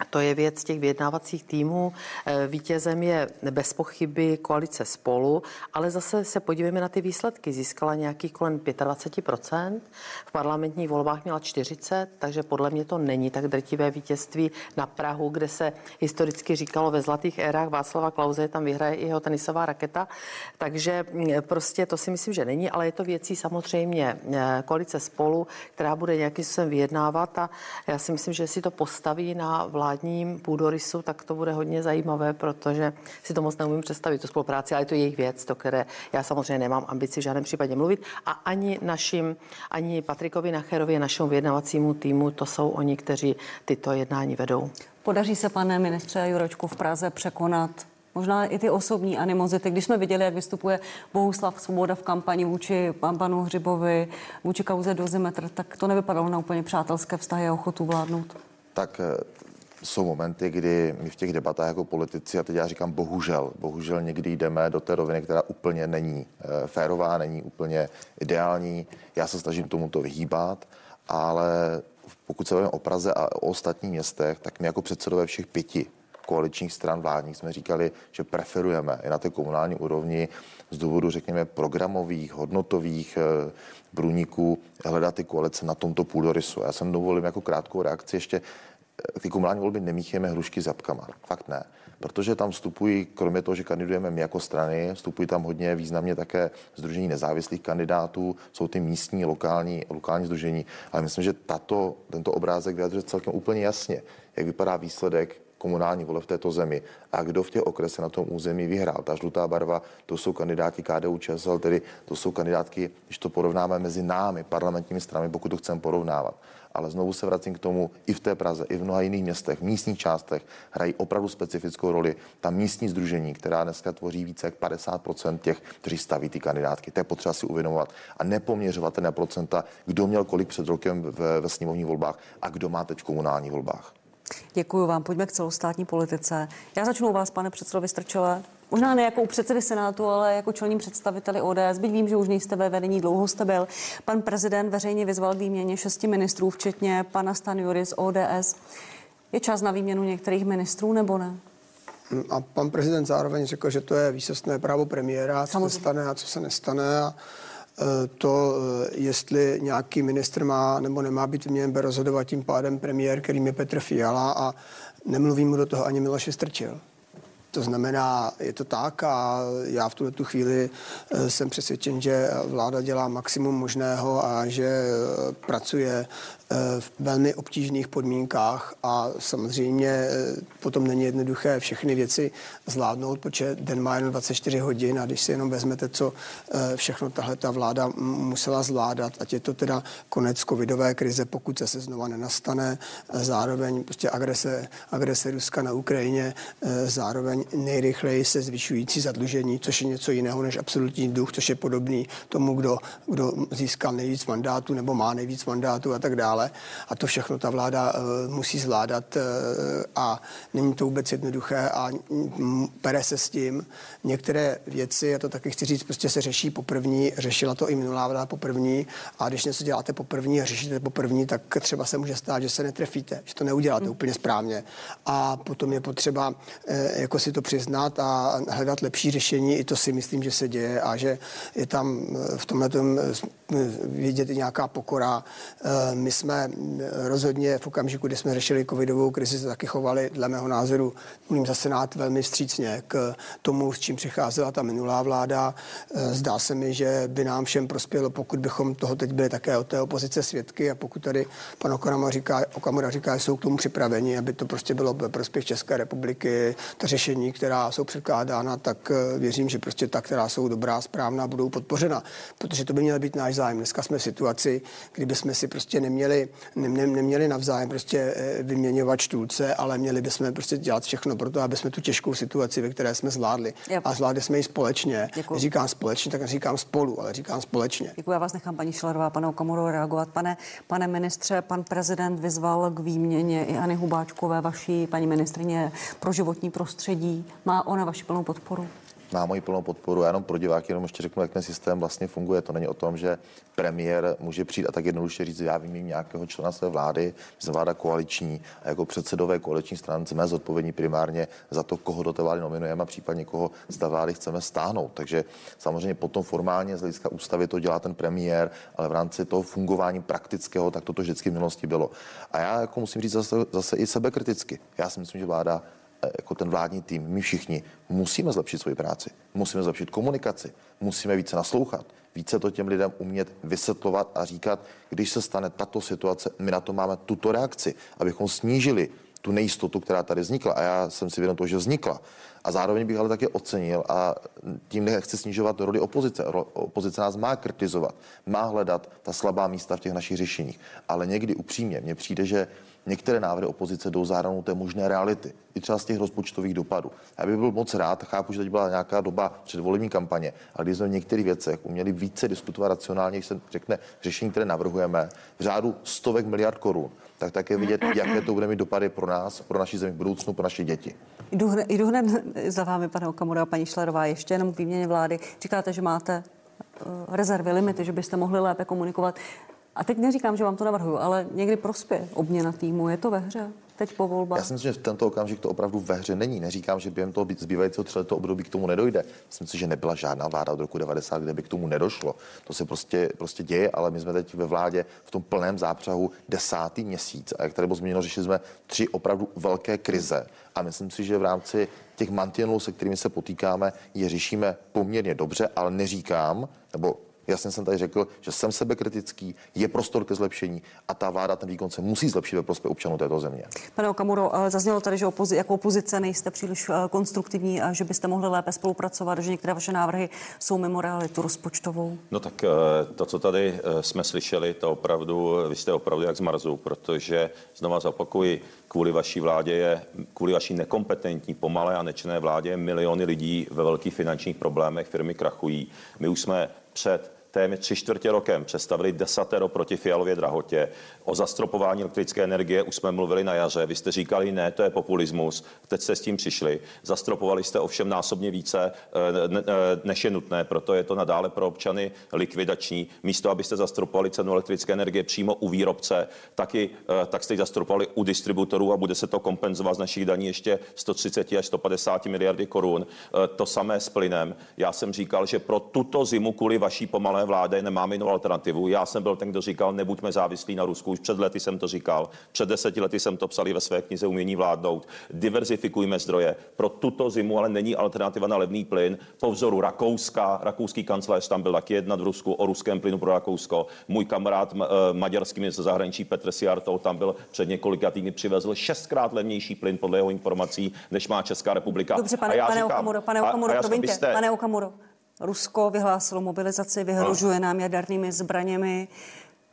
To je věc těch vyjednávacích týmů. Eh, Vítězem je bez pochyby koalice spolu, ale zase se podívejme na ty výsledky. Získala nějakých kolem 25%, v parlamentních volbách měla 40, takže podle mě to není tak drtivé vítězství na Prahu, kde se historicky říkalo ve zlatých érách Václava Klauze, tam vyhraje i jeho tenisová raketa. Takže mm, prostě to si myslím, že není, ale je to věcí samozřejmě eh, koalice spolu, která bude nějakým způsobem vyjednávat a já si myslím, že si to postaví na vládním půdorysu, tak to bude hodně zajímavé, protože si to moc neumím představit, tu spolupráci, ale je to jejich věc, do které já samozřejmě nemám ambici v žádném případě mluvit. A ani našim, ani Patrikovi Nacherovi, našemu vyjednavacímu týmu, to jsou oni, kteří tyto jednání vedou. Podaří se, pane ministře Jurečku, v Praze překonat možná i ty osobní animozity. Když jsme viděli, jak vystupuje Bohuslav Svoboda v kampani vůči pan, panu Hřibovi, vůči kauze Dozimetr, tak to nevypadalo na úplně přátelské vztahy a ochotu vládnout. tak eh, jsou momenty, kdy my v těch debatách jako politici, a teď já říkám bohužel, bohužel někdy jdeme do té roviny, která úplně není eh, férová, není úplně ideální. Já se snažím tomuto vyhýbat, ale pokud se bavíme o Praze a o ostatních městech, tak my jako předsedové všech pěti koaličních stran vládních jsme říkali, že preferujeme i na té komunální úrovni z důvodu, řekněme, programových, hodnotových eh, průniků hledat ty koalice na tomto půdorysu. Já jsem dovolím jako krátkou reakci ještě eh, ty komunální volby nemícháme hrušky s jabkama. Fakt ne. Protože tam vstupují, kromě toho, že kandidujeme my jako strany, vstupují tam hodně významně také Združení nezávislých kandidátů, jsou ty místní, lokální, lokální združení. Ale myslím, že tato, tento obrázek vyjadřuje celkem úplně jasně, jak vypadá výsledek komunální vole v této zemi a kdo v těch okresech na tom území vyhrál. Ta žlutá barva, to jsou kandidáti KDU ČSL, tedy to jsou kandidátky, když to porovnáme mezi námi, parlamentními stranami, pokud to chceme porovnávat. Ale znovu se vracím k tomu, i v té Praze, i v mnoha jiných městech, v místních částech hrají opravdu specifickou roli. Ta místní združení, která dneska tvoří více jak 50% těch, kteří staví ty kandidátky. To je potřeba si uvědomovat a nepoměřovat ten procenta, kdo měl kolik před rokem ve, ve sněmovních volbách a kdo má teď v komunálních volbách. Děkuji vám. Pojďme k celostátní politice. Já začnu u vás, pane předsedo Vystrčele. Možná ne jako u předsedy Senátu, ale jako čelní představiteli ODS. Byť vím, že už nejste ve vedení, dlouho jste byl. Pan prezident veřejně vyzval k výměně šesti ministrů, včetně pana Stanjury z ODS. Je čas na výměnu některých ministrů nebo ne? A pan prezident zároveň řekl, že to je výsostné právo premiéra, co Samozřejmě. se stane a co se nestane. A to, e, jestli nějaký ministr má nebo nemá být vyměněn, bude rozhodovat tím pádem premiér, kterým je Petr Fiala a nemluví mu do toho ani Miloš Strčil. To znamená, je to tak a já v tuhle tu chvíli eh, jsem přesvědčen, že vláda dělá maximum možného a že eh, pracuje eh, v velmi obtížných podmínkách a samozřejmě potom není jednoduché všechny věci zvládnout, protože den má jen 24 hodin a když si jenom vezmete, co všechno tahle ta vláda musela zvládat, ať je to teda konec covidové krize, pokud se znova nenastane, zároveň prostě agrese, agrese Ruska na Ukrajině, zároveň nejrychleji se zvyšující zadlužení, což je něco jiného než absolutní duch, což je podobný tomu, kdo, kdo získal nejvíc mandátů nebo má nejvíc mandátů a tak dále. A to všechno ta vláda uh, musí zvládat uh, a není to vůbec jednoduché a pere se s tím. Některé věci, já to taky chci říct, prostě se řeší poprvní, řešila to i minulá vláda poprvní a když něco děláte poprvní a řešíte poprvní, tak třeba se může stát, že se netrefíte, že to neuděláte hmm. úplně správně. A potom je potřeba uh, jako si to přiznat a hledat lepší řešení. I to si myslím, že se děje a že je tam eh, v tomhle eh, vidět i nějaká pokora. Eh, my jsme rozhodně v okamžiku, kdy jsme řešili covidovou krizi, se taky chovali, dle mého názoru, mluvím za Senát, velmi vstřícně k tomu, s čím přicházela ta minulá vláda. Zdá se mi, že by nám všem prospělo, pokud bychom toho teď byli také od té opozice svědky a pokud tady pan Okamura říká, Okamura říká, že jsou k tomu připraveni, aby to prostě bylo ve prospěch České republiky, ta řešení, která jsou předkládána, tak eh, věřím, že prostě ta, která jsou dobrá, správná, budou podpořena, protože to by měl být náš zájem. Dneska jsme v situaci, kdyby jsme si prostě neměli, ne, ne, neměli navzájem prostě eh, vyměňovat štůlce, ale měli bychom prostě dělat všechno pro to, aby jsme tu těžkou situaci, ve které jsme zvládli. Yep. A zvládli jsme ji společně. Děkuji. Říkám společně, tak neříkám spolu, ale říkám společně. Děkuji, já vás nechám, paní Šilerová, pane Okamuro, reagovat. Pane, pane ministře, pan prezident vyzval k výměně iAny Hubáčkové, vaší paní ministrině pro životní prostředí. Má ona vaši plnou podporu? Má moji plnou podporu. Já jenom pro diváky jenom ještě řeknu, jak ten systém vlastně funguje. To není o tom, že premiér může přijít a tak jednoduše říct, já vím nějakého člena své vlády, že vláda koaliční a jako předsedové koaliční strany jsme zodpovědní primárně za to, koho do té vlády nominujeme a případně koho z té vlády chceme stáhnout. Takže samozřejmě potom formálně z hlediska ústavy to dělá ten premiér, ale v rámci toho fungování praktického, tak toto vždycky v minulosti bylo. A já jako musím říct zase, zase i sebekriticky. Já si myslím, že vláda jako ten vládní tým, my všichni musíme zlepšit svoji práci, musíme zlepšit komunikaci, musíme více naslouchat, více to těm lidem umět vysvětlovat a říkat, když se stane tato situace, my na to máme tuto reakci, abychom snížili tu nejistotu, která tady vznikla. A já jsem si vědom toho, že vznikla. A zároveň bych ale také ocenil a tím nechci snižovat roli opozice. Opozice nás má kritizovat, má hledat ta slabá místa v těch našich řešeních. Ale někdy upřímně mně přijde, že některé návrhy opozice jdou za té možné reality, i třeba z těch rozpočtových dopadů. Já bych byl moc rád, chápu, že teď byla nějaká doba předvolební kampaně, ale když jsme v některých věcech uměli více diskutovat racionálně, když se řekne řešení, které navrhujeme, v řádu stovek miliard korun, tak také vidět, jaké to bude mít dopady pro nás, pro naši zemi v budoucnu, pro naše děti. Jdu hned, jdu hned za vámi, pane Okamura a paní Šlerová, ještě jenom k výměně vlády. Říkáte, že máte uh, rezervy, limity, že byste mohli lépe komunikovat. A teď neříkám, že vám to navrhuju, ale někdy prospěje obměna týmu. Je to ve hře? teď po volbách? Já si myslím, že v tento okamžik to opravdu ve hře není. Neříkám, že během toho zbývajícího třeletého období k tomu nedojde. Myslím si, že nebyla žádná vláda od roku 90, kde by k tomu nedošlo. To se prostě, prostě děje, ale my jsme teď ve vládě v tom plném zápřahu desátý měsíc. A jak tady bylo zmíněno, řešili jsme tři opravdu velké krize. A myslím si, že v rámci těch mantinelů, se kterými se potýkáme, je řešíme poměrně dobře, ale neříkám, nebo Jasně jsem tady řekl, že jsem sebekritický, je prostor ke zlepšení a ta vláda ten výkon se musí zlepšit ve prospěch občanů této země. Pane Okamuro, eh, zaznělo tady, že opozi- jako opozice nejste příliš eh, konstruktivní a že byste mohli lépe spolupracovat, že některé vaše návrhy jsou mimo realitu rozpočtovou. No tak eh, to, co tady jsme slyšeli, to opravdu, vy jste opravdu jak z Marzu, protože znova zopakuji, kvůli vaší vládě je, kvůli vaší nekompetentní, pomalé a nečinné vládě miliony lidí ve velkých finančních problémech, firmy krachují. My už jsme před téměř tři čtvrtě rokem představili desatero proti Fialově drahotě. O zastropování elektrické energie už jsme mluvili na jaře. Vy jste říkali, ne, to je populismus. Teď jste s tím přišli. Zastropovali jste ovšem násobně více, eh, eh, než je nutné, proto je to nadále pro občany likvidační. Místo, abyste zastropovali cenu elektrické energie přímo u výrobce, taky, eh, tak jste ji zastropovali u distributorů a bude se to kompenzovat z našich daní ještě 130 až 150 miliardy korun. To samé s plynem. Já jsem říkal, že pro tuto zimu kvůli vaší pomalé vlády nemáme jinou alternativu. Já jsem byl ten, kdo říkal, nebuďme závislí na Rusku. Už před lety jsem to říkal. Před deseti lety jsem to psal ve své knize Umění vládnout. Diverzifikujme zdroje. Pro tuto zimu ale není alternativa na levný plyn. Po vzoru Rakouska, rakouský kancléř tam byl taky jednat v Rusku o ruském plynu pro Rakousko. Můj kamarád eh, maďarský ministr zahraničí Petr Siarto tam byl před několika týdny přivezl šestkrát levnější plyn podle jeho informací, než má Česká republika. Dobře, pane, pane říkám, Okamuro, pane Okamuro, a, a promiňte, byste... pane Okamuro. Rusko vyhlásilo mobilizaci, vyhrožuje nám jadernými zbraněmi.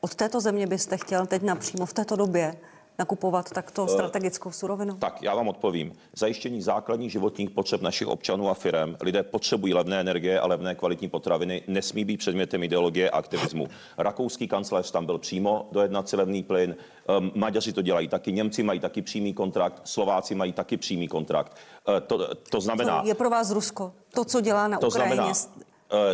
Od této země byste chtěl teď napřímo v této době nakupovat takto eh, strategickou surovinu? Tak, já vám odpovím. Zajištění základních životních potřeb našich občanů a firm. Lidé potřebují levné energie a levné kvalitní potraviny. Nesmí být předmětem ideologie a aktivismu. Rakouský kancléř tam byl přímo dojednat si levný plyn. Ehm, Maďaři to dělají taky, Němci mají taky přímý kontrakt, Slováci mají taky přímý kontrakt. Eh, to, to znamená... Je pro vás Rusko to, co dělá na to Ukrajině, znamená,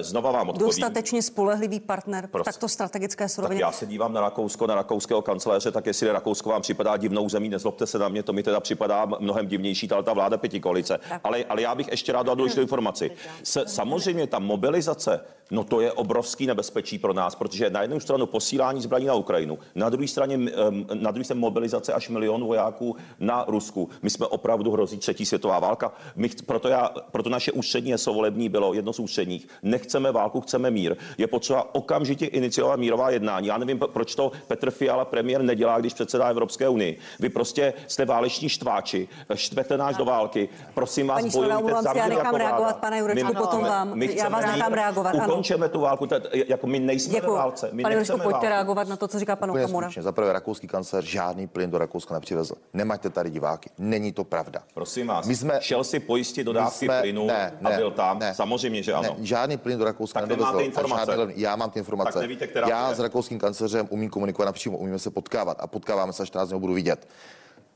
znova vám odpovím. Dostatečně spolehlivý partner pro takto strategické suroviny. Tak já se dívám na Rakousko, na rakouského kancléře, tak jestli Rakousko vám připadá divnou zemí, nezlobte se na mě, to mi teda připadá mnohem divnější, ta, ta vláda pěti koalice. Ale, ale já bych ještě rád dal důležitou informaci. Se, samozřejmě ta mobilizace No to je obrovský nebezpečí pro nás, protože na jednu stranu posílání zbraní na Ukrajinu, na druhé straně, na druhé straně mobilizace až milion vojáků na Rusku. My jsme opravdu hrozí třetí světová válka. My, proto, já, proto naše ústřední volební bylo jedno z ústředních. Nechceme válku, chceme mír. Je potřeba okamžitě iniciovat mírová jednání. Já nevím, proč to Petr Fiala, premiér, nedělá, když předsedá Evropské unii. Vy prostě jste váleční štváči, štvete náš do války. Prosím vás, Paní bojujte já nechám reagovat, pane Jurečku, potom vám. Já vás nechám reagovat. Ano ukončeme tu válku, to, jako my nejsme Děkuju. ve válce. My Pane Rušku, pojďte válku. reagovat na to, co říká pan Okamura. Za prvé, rakouský kancler žádný plyn do Rakouska nepřivezl. Nemaďte tady diváky. Není to pravda. Prosím vás, my jsme, šel si pojistit dodávky jsme, plynu ne, ne, a byl tam. Ne, Samozřejmě, že ano. Ne, žádný plyn do Rakouska tak nedovezl. informace. Žádný, já mám ty informace. Tak nevíte, která já s rakouským kancleřem umím komunikovat napřímo, umíme se potkávat a potkáváme se, až 14 dní budu vidět.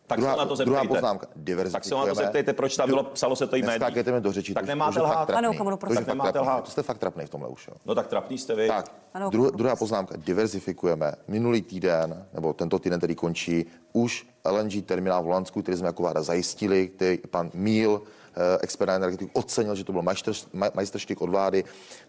Tak druhá, se na to zeptejte. Druhá poznámka. Tak se na to zeptejte, proč tam bylo, psalo se to i médií. mi do řeči. Tak nemáte lhát. Pane Okamuro, prosím. Tak nemáte lhát. To jste fakt trapný v tomhle už. Jo. No tak trapný jste vy. Tak, dru, druhá poznámka. Diverzifikujeme. Minulý týden, nebo tento týden, který končí, už LNG terminál v Holandsku, který jsme jako vláda zajistili, který pan Míl, expert na energetiku, ocenil, že to byl majstrštyk od vlády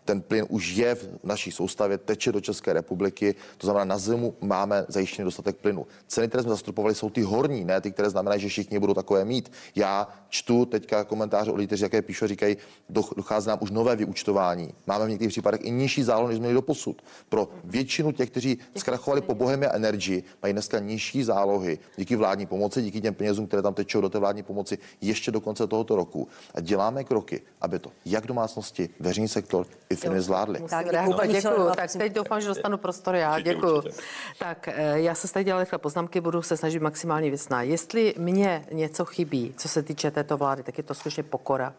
ten plyn už je v naší soustavě, teče do České republiky, to znamená, na zimu máme zajištěný dostatek plynu. Ceny, které jsme zastropovali, jsou ty horní, ne ty, které znamenají, že všichni budou takové mít. Já čtu teďka komentáře od lidí, kteří jaké píšu, říkají, dochází nám už nové vyučtování. Máme v některých případech i nižší zálohu, než jsme měli do posud. Pro většinu těch, kteří zkrachovali po Bohemia Energy, mají dneska nižší zálohy díky vládní pomoci, díky těm penězům, které tam tečou do té vládní pomoci ještě do konce tohoto roku. A děláme kroky, aby to jak domácnosti, veřejný sektor, ty firmy zvládly. Tak, děkuji, děkuji. Tak teď doufám, že dostanu prostor já. Děkuji. Tak eh, já se tady dělala rychle poznámky, budu se snažit maximálně věcná. Jestli mě něco chybí, co se týče této vlády, tak je to skutečně pokora.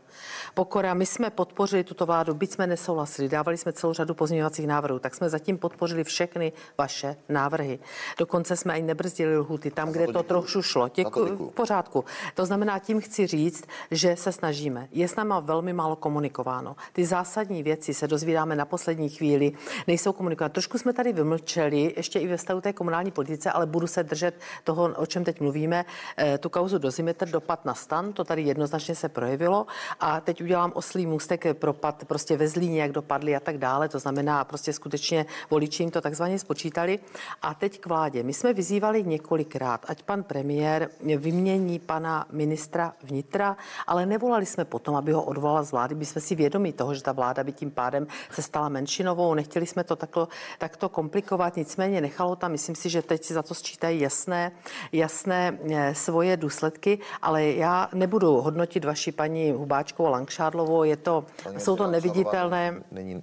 Pokora, my jsme podpořili tuto vládu, byť jsme nesouhlasili, dávali jsme celou řadu pozměňovacích návrhů, tak jsme zatím podpořili všechny vaše návrhy. Dokonce jsme ani nebrzdili lhuty tam, kde to trochu šlo. Děkuji, v pořádku. To znamená, tím chci říct, že se snažíme. Je s náma velmi málo komunikováno. Ty zásadní věci se dozvídáme na poslední chvíli, nejsou komunikovány. Trošku jsme tady vymlčeli, ještě i ve stavu té komunální politice, ale budu se držet toho, o čem teď mluvíme. E, tu kauzu dozimetr, dopad na stan, to tady jednoznačně se projevilo. A teď udělám oslý můstek, propad prostě ve Zlíně, jak dopadly a tak dále. To znamená, prostě skutečně voliči jim to takzvaně spočítali. A teď k vládě. My jsme vyzývali několikrát, ať pan premiér vymění pana ministra vnitra, ale nevolali jsme potom, aby ho odvolal z vlády. My jsme si vědomi toho, že ta vláda by tím pádem se stala menšinovou. Nechtěli jsme to takto, takto komplikovat, nicméně nechalo tam, myslím si, že teď si za to sčítají jasné, jasné eh, svoje důsledky, ale já nebudu hodnotit vaši paní Hubáčkovou Langšádlovou, je to, Paní jsou to neviditelné, Není,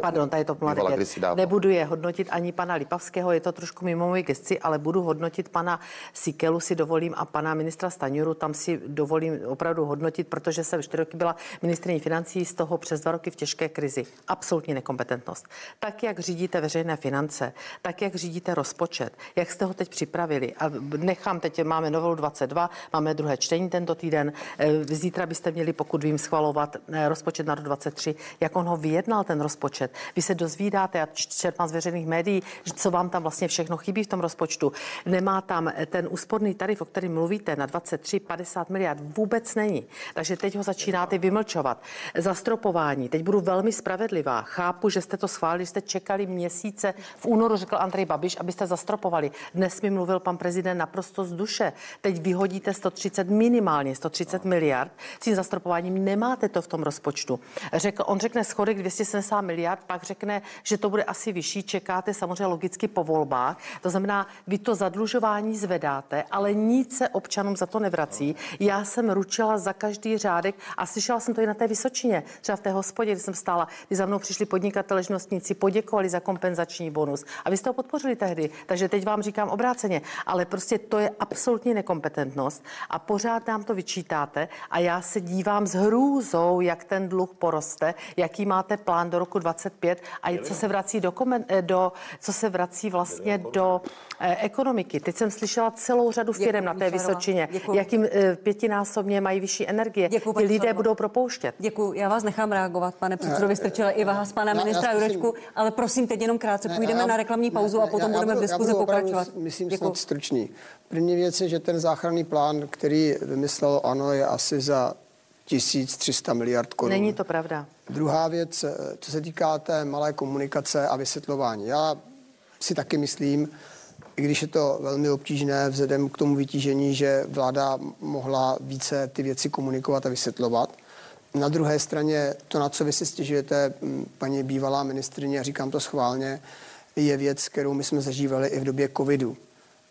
pardon, tady to dávno. Nebudu je hodnotit ani pana Lipavského, je to trošku mimo moji gesci, ale budu hodnotit pana Sikelu si dovolím a pana ministra Staňuru tam si dovolím opravdu hodnotit, protože jsem čtyři roky byla ministriní financí, z toho přes dva roky v těžké krizi. Absolutní nekompetentnost. Tak, jak řídíte veřejné finance, tak, jak řídíte rozpočet, jak jste ho teď připravili. A nechám, teď máme novelu 22, máme druhé čtení tento týden. Eh, Zítra byste měli, pokud vím, schvalovat eh, rozpočet na rok 23. Jak on ho vyjednal, ten rozpočet? Vy se dozvídáte, já čerpám z veřejných médií, co vám tam vlastně všechno chybí v tom rozpočtu. Nemá tam eh, ten úsporný tarif, o kterém mluvíte, na 23, 50 miliard, vůbec není. Takže teď ho začínáte vymlčovat. Zastropování, teď budu velmi spravedlivá. Chápu, že jste to schválili, jste čekali měsíce. V únoru řekl Andrej Babiš, abyste zastropovali. Dnes mi mluvil pan prezident naprosto z duše. Teď vyhodíte 130, minimálně 130 miliard. S tím zastropováním nemáte to v tom rozpočtu. Řekl, on řekne schodek 270 miliard, pak řekne, že to bude asi vyšší. Čekáte samozřejmě logicky po volbách. To znamená, vy to zadlužování zvedáte, ale nic se občanům za to nevrací. Já jsem ručila za každý řádek a slyšela jsem to i na té Vysočině, třeba v té hospodě, kde jsem stála, kdy za mnou přišli podnikatelé, živnostníci, poděkovali za kompenzační bonus. A vy jste ho podpořili tehdy, takže teď vám říkám obráceně, ale prostě to je absolutní nekompetentnost a pořád nám to vyčítáte a já se dívám s hrůzou, jak ten dluh poroste, jaký máte plán do roku 25 a co se vrací do, komen, eh, do co se vrací vlastně do eh, ekonomiky. Teď jsem slyšela celou řadu firm na té. Vysočině, jakým eh, pětinásobně mají vyšší energie. Děkuji, Ty lidé budou propouštět. Děkuji. Já vás nechám reagovat, pane předsedo Vystrčile, i vás, pana já- já ministra Jurečku, ale prosím, teď jenom krátce Ne, půjdeme já- na reklamní pauzu a ne, potom já- já budeme v budu- já diskuzi budu opravdu, pokračovat. Myslím, snad stručný. První věc je, že ten záchranný plán, který vymyslelo ANO, je asi za 1300 miliard korun. Není to pravda. Druhá věc, eh, co se týká té malé komunikace a vysvětlování. Já si taky myslím, i když je to velmi obtížné vzhledem k tomu vytížení, že vláda mohla více ty věci komunikovat a vysvětlovat. Na druhé straně to, na co vy si stěžujete, m, paní bývalá ministrině, říkám to schválně, je věc, kterou my jsme zažívali i v době covidu.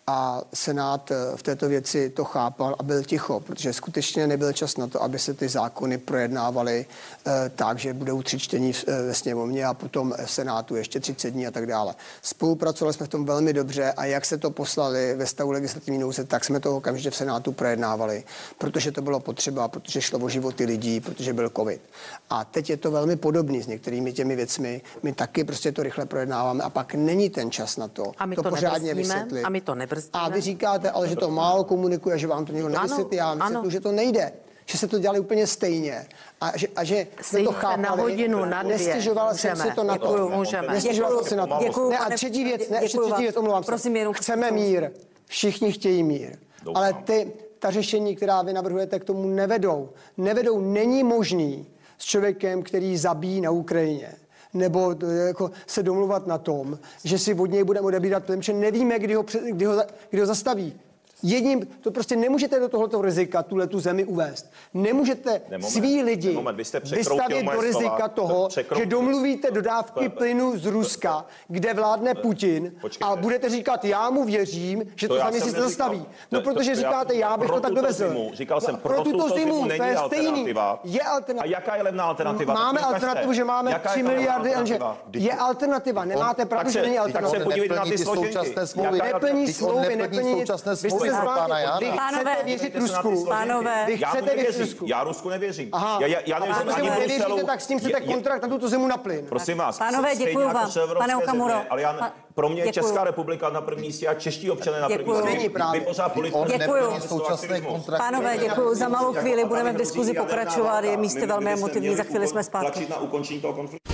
A Senát eh, v této věci to chápal a byl ticho, protože skutečně nebyl čas na to, aby se ty zákony projednávaly eh, tak, že budou tři čtení eh, ve sněmovně a potom v Senátu ještě 30 dní a tak dále. Spolupracovali jsme v tom velmi dobře a jak se to poslali ve stavu legislativní nouze, tak jsme to okamžitě v Senátu projednávali, protože to bylo potřeba, protože šlo o životy lidí, protože byl covid. A teď je to velmi podobný s některými těmi věcmi. My taky prostě to rychle projednáváme a pak není ten čas na to, A my to to pořádně vysvětlit. a my to nebrzdíme. A vy říkáte, ale že to málo komunikuje, že vám to někdo nevysvětlí. Já ano. vysvětlu, že to nejde. Že se to dělali úplně stejně. A že, a že jsme to se chápali. na hodinu, na dvě. Nestěžovala jsem si to na to. Děkuju, můžeme. Nestěžovala jsem si na to. Děkuju, ne, a třetí věc, ne, třetí vám. věc, omlouvám se. Prosím, jenom- Chceme mír. Všichni chtějí mír. Doufám. Ale ty, ta řešení, která vy navrhujete, k tomu nevedou. Nevedou, není možný s člověkem, který zabíjí na Ukrajině nebo eh, jako se domluvat na tom, že si od něj budeme odebírat plyn, protože nevíme, kdy ho, kdy ho, kdy ho zastaví. Jedním, to prostě nemůžete do tohoto rizika tuhle tu zemi uvést. Nemůžete Ne, moment. svý lidi Ne, moment, vy jste vystavit do rizika slova. toho, že domluvíte dodávky To- plynu z Ruska, kde vládne Putin Počkejte. a budete říkat, já mu věřím, že to, za jsem měsíc neříkal. zastaví. No To- to- protože to říkáte, já bych to tak dovezl. zimu. Říkal jsem, No, pro tuto zimu není to je stejný. alternativa. Je alternativa. A jaká je levná alternativa? Máme alternativu, že máme Jaká je 3 ta levná miliardy, jenže alternativa? je alternativa. Nemáte pravdu, že není tak se alternativa. podívejte na ty složenky. Neplní smlouvy, neplní současné smlouvy. Pána Jána. Vy Pánové, chcete věřit Rusku. Pánové. Vy chcete věřit. Rusku. Já Rusku nevěřím. Aha. Já, já, já nevěřím ani Bruselu. nevěříte, tak s tím chcete kontrakt na tuto zemu na plyn. Prosím vás, Pánové, děkuju jako vám. Pane Okamuro. ale já, pro mě je děkuju. Česká republika na prvním místě a čeští občané na Děkuju. místě. Není právě. Děkuju. Pánové, děkuji. Za malou chvíli budeme v diskuzi pokračovat. Je místy velmi emotivní. Za chvíli jsme zpátky. Na ukončení toho konfliktu.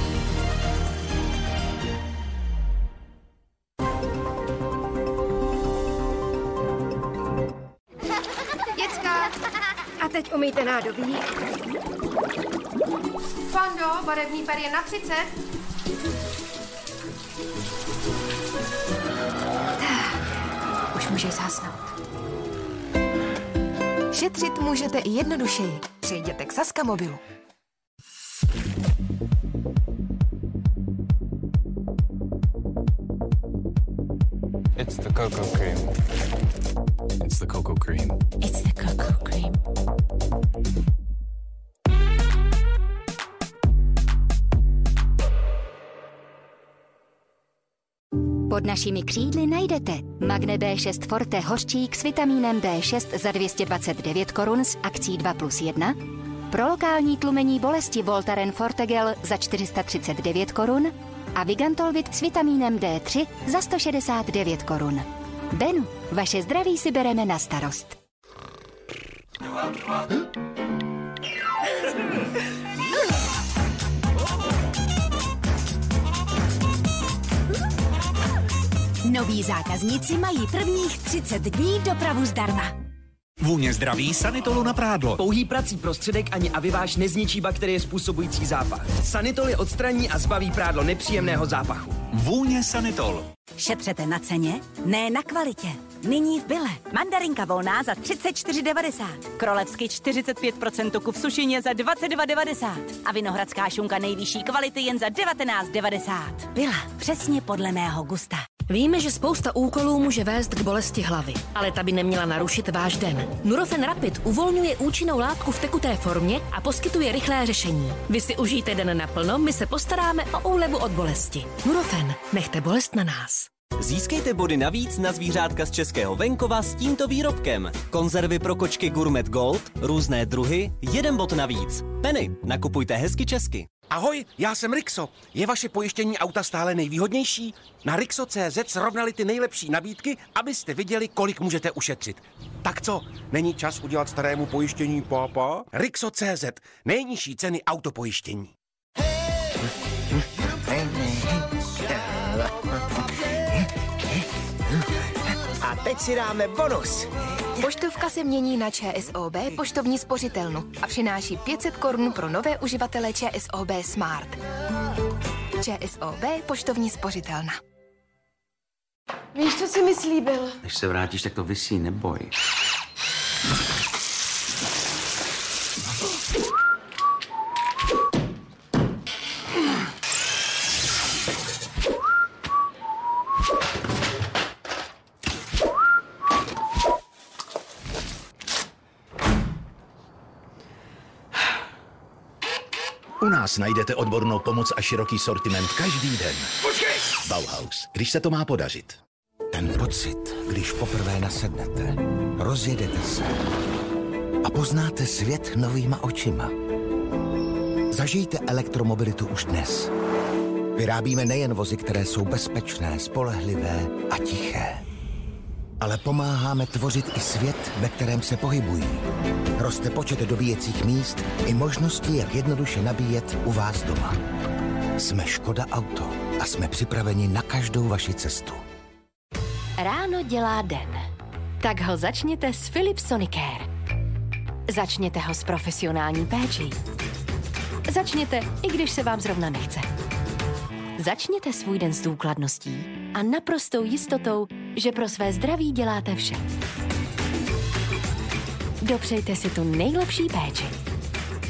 Teď umýjte nádobí. Fando, barevný per je na 30. Tak, Už můžeš zhasnout. Šetřit můžete i jednodušeji. Přijděte k Saska mobilu. It's the cocoa cream. It's the cocoa cream. It's the cocoa cream. Pod našimi křídly najdete Magne B6 Forte hořčík s vitamínem B6 za 229 korun s akcí 2 plus 1, pro lokální tlumení bolesti Voltaren Fortegel za 439 korun a Vigantolvit s vitamínem D3 za 169 korun. Benu, vaše zdraví si bereme na starost. Noví zákazníci mají prvních 30 dní dopravu zdarma. Vůně zdraví sanitolu na prádlo. Pouhý prací prostředek ani aviváž nezničí bakterie způsobující zápach. Sanitol je odstraní a zbaví prádlo nepříjemného zápachu. Vůně sanitol. Šetřete na ceně? Ne na kvalitě. Nyní v Bile. Mandarinka volná za 34,90. Krolevsky 45% tuku v sušině za 22,90. A vinohradská šunka nejvyšší kvality jen za 19,90. Bile. Přesně podle mého gusta. Víme, že spousta úkolů může vést k bolesti hlavy, ale ta by neměla narušit váš den. Nurofen Rapid uvolňuje účinnou látku v tekuté formě a poskytuje rychlé řešení. Vy si užijte den naplno, my se postaráme o úlevu od bolesti. Nurofen, nechte bolest na nás. Získejte body navíc na zvířátka z českého venkova s tímto výrobkem. Konzervy pro kočky Gourmet Gold, různé druhy, jeden bod navíc. Penny, nakupujte hezky česky. Ahoj, já jsem Rixo. Je vaše pojištění auta stále nejvýhodnější? Na Rixo.cz srovnali ty nejlepší nabídky, abyste viděli, kolik můžete ušetřit. Tak co, není čas udělat starému pojištění pápa? Rixo.cz, nejnižší ceny autopojištění. Teď si dáme bonus. Poštovka se mění na ČSOB poštovní spořitelnu a přináší 500 korun pro nové uživatele ČSOB Smart. ČSOB poštovní spořitelna. Víš, co jsi mi slíbil? Když se vrátíš, tak to vysí, neboj. Nás najdete odbornou pomoc a široký sortiment každý den. Bauhaus, když se to má podařit. Ten pocit, když poprvé nasednete, rozjedete se a poznáte svět novýma očima. Zažijte elektromobilitu už dnes. Vyrábíme nejen vozy, které jsou bezpečné, spolehlivé a tiché, ale pomáháme tvořit i svět, ve kterém se pohybují. Roste počet dobíjecích míst i možnosti, jak jednoduše nabíjet u vás doma. Jsme Škoda Auto a jsme připraveni na každou vaši cestu. Ráno dělá den. Tak ho začněte s Philips Sonicare. Začněte ho s profesionální péčí. Začněte, i když se vám zrovna nechce. Začněte svůj den s důkladností a naprostou jistotou, že pro své zdraví děláte vše. Dopřejte si tu nejlepší péči.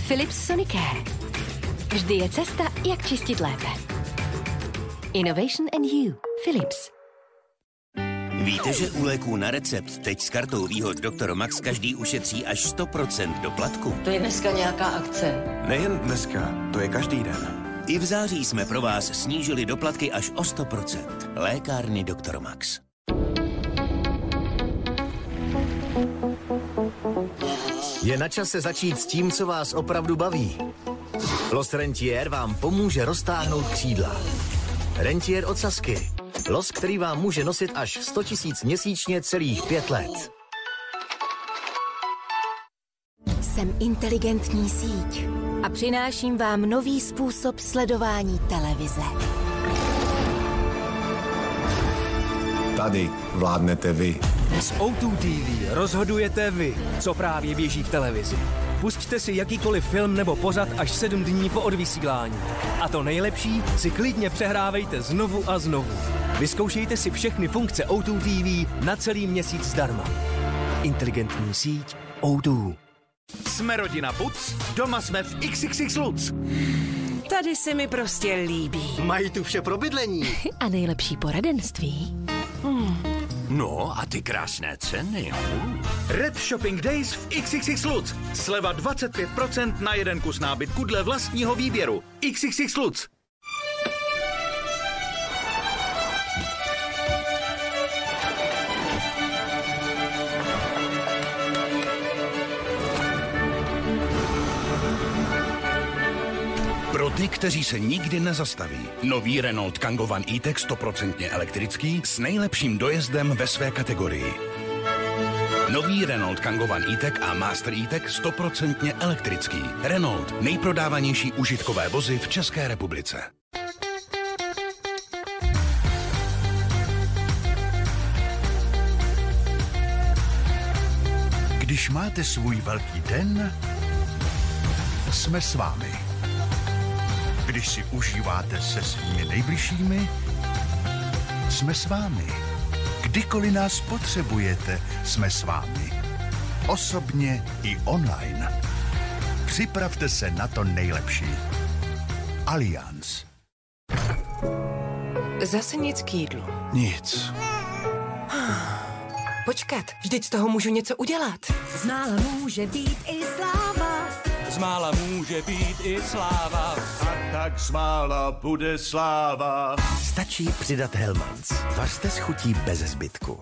Philips Sonicare. Vždy je cesta, jak čistit lépe. Innovation and you. Philips. Víte, že u léků na recept teď s kartou výhod Dr. Max každý ušetří až 100% doplatku? To je dneska nějaká akce. Nejen dneska, to je každý den. I v září jsme pro vás snížili doplatky až o 100%. Lékárny Dr. Max. Je na čase začít s tím, co vás opravdu baví. Los Rentier vám pomůže roztáhnout křídla. Rentier od Sasky. Los, který vám může nosit až 100 000 měsíčně celých pět let. Jsem inteligentní síť a přináším vám nový způsob sledování televize. Tady vládnete vy. S O2 TV rozhodujete vy, co právě běží v televizi. Pusťte si jakýkoliv film nebo pořad až 7 dní po odvysílání. A to nejlepší si klidně přehrávejte znovu a znovu. Vyzkoušejte si všechny funkce O2 TV na celý měsíc zdarma. Inteligentní síť O2. Jsme rodina Puc, doma jsme v XXX Lutz. Tady se mi prostě líbí. Mají tu vše pro bydlení. A nejlepší poradenství. No a ty krásné ceny. Red Shopping Days v XXX Lutz. Sleva 25% na jeden kus nábytku dle vlastního výběru. XXX Lutz. Ty, kteří se nikdy nezastaví. Nový Renault Kangoo Van E-Tech 100% elektrický s nejlepším dojezdem ve své kategorii. Nový Renault Kangoo Van E-Tech a Master E-Tech 100% elektrický. Renault, nejprodávanější užitkové vozy v České republice. Když máte svůj velký den, jsme s vámi. Když si užíváte se svými nejbližšími, jsme s vámi. Kdykoliv nás potřebujete, jsme s vámi. Osobně i online. Připravte se na to nejlepší. Allianz. Zase nic k jídlu. Nic. Počkat, vždyť z toho můžu něco udělat. Z mála může být i. Z mála může být i sláva. A tak z mála bude sláva. Stačí přidat Helmans. Vařte s chutí bez zbytku.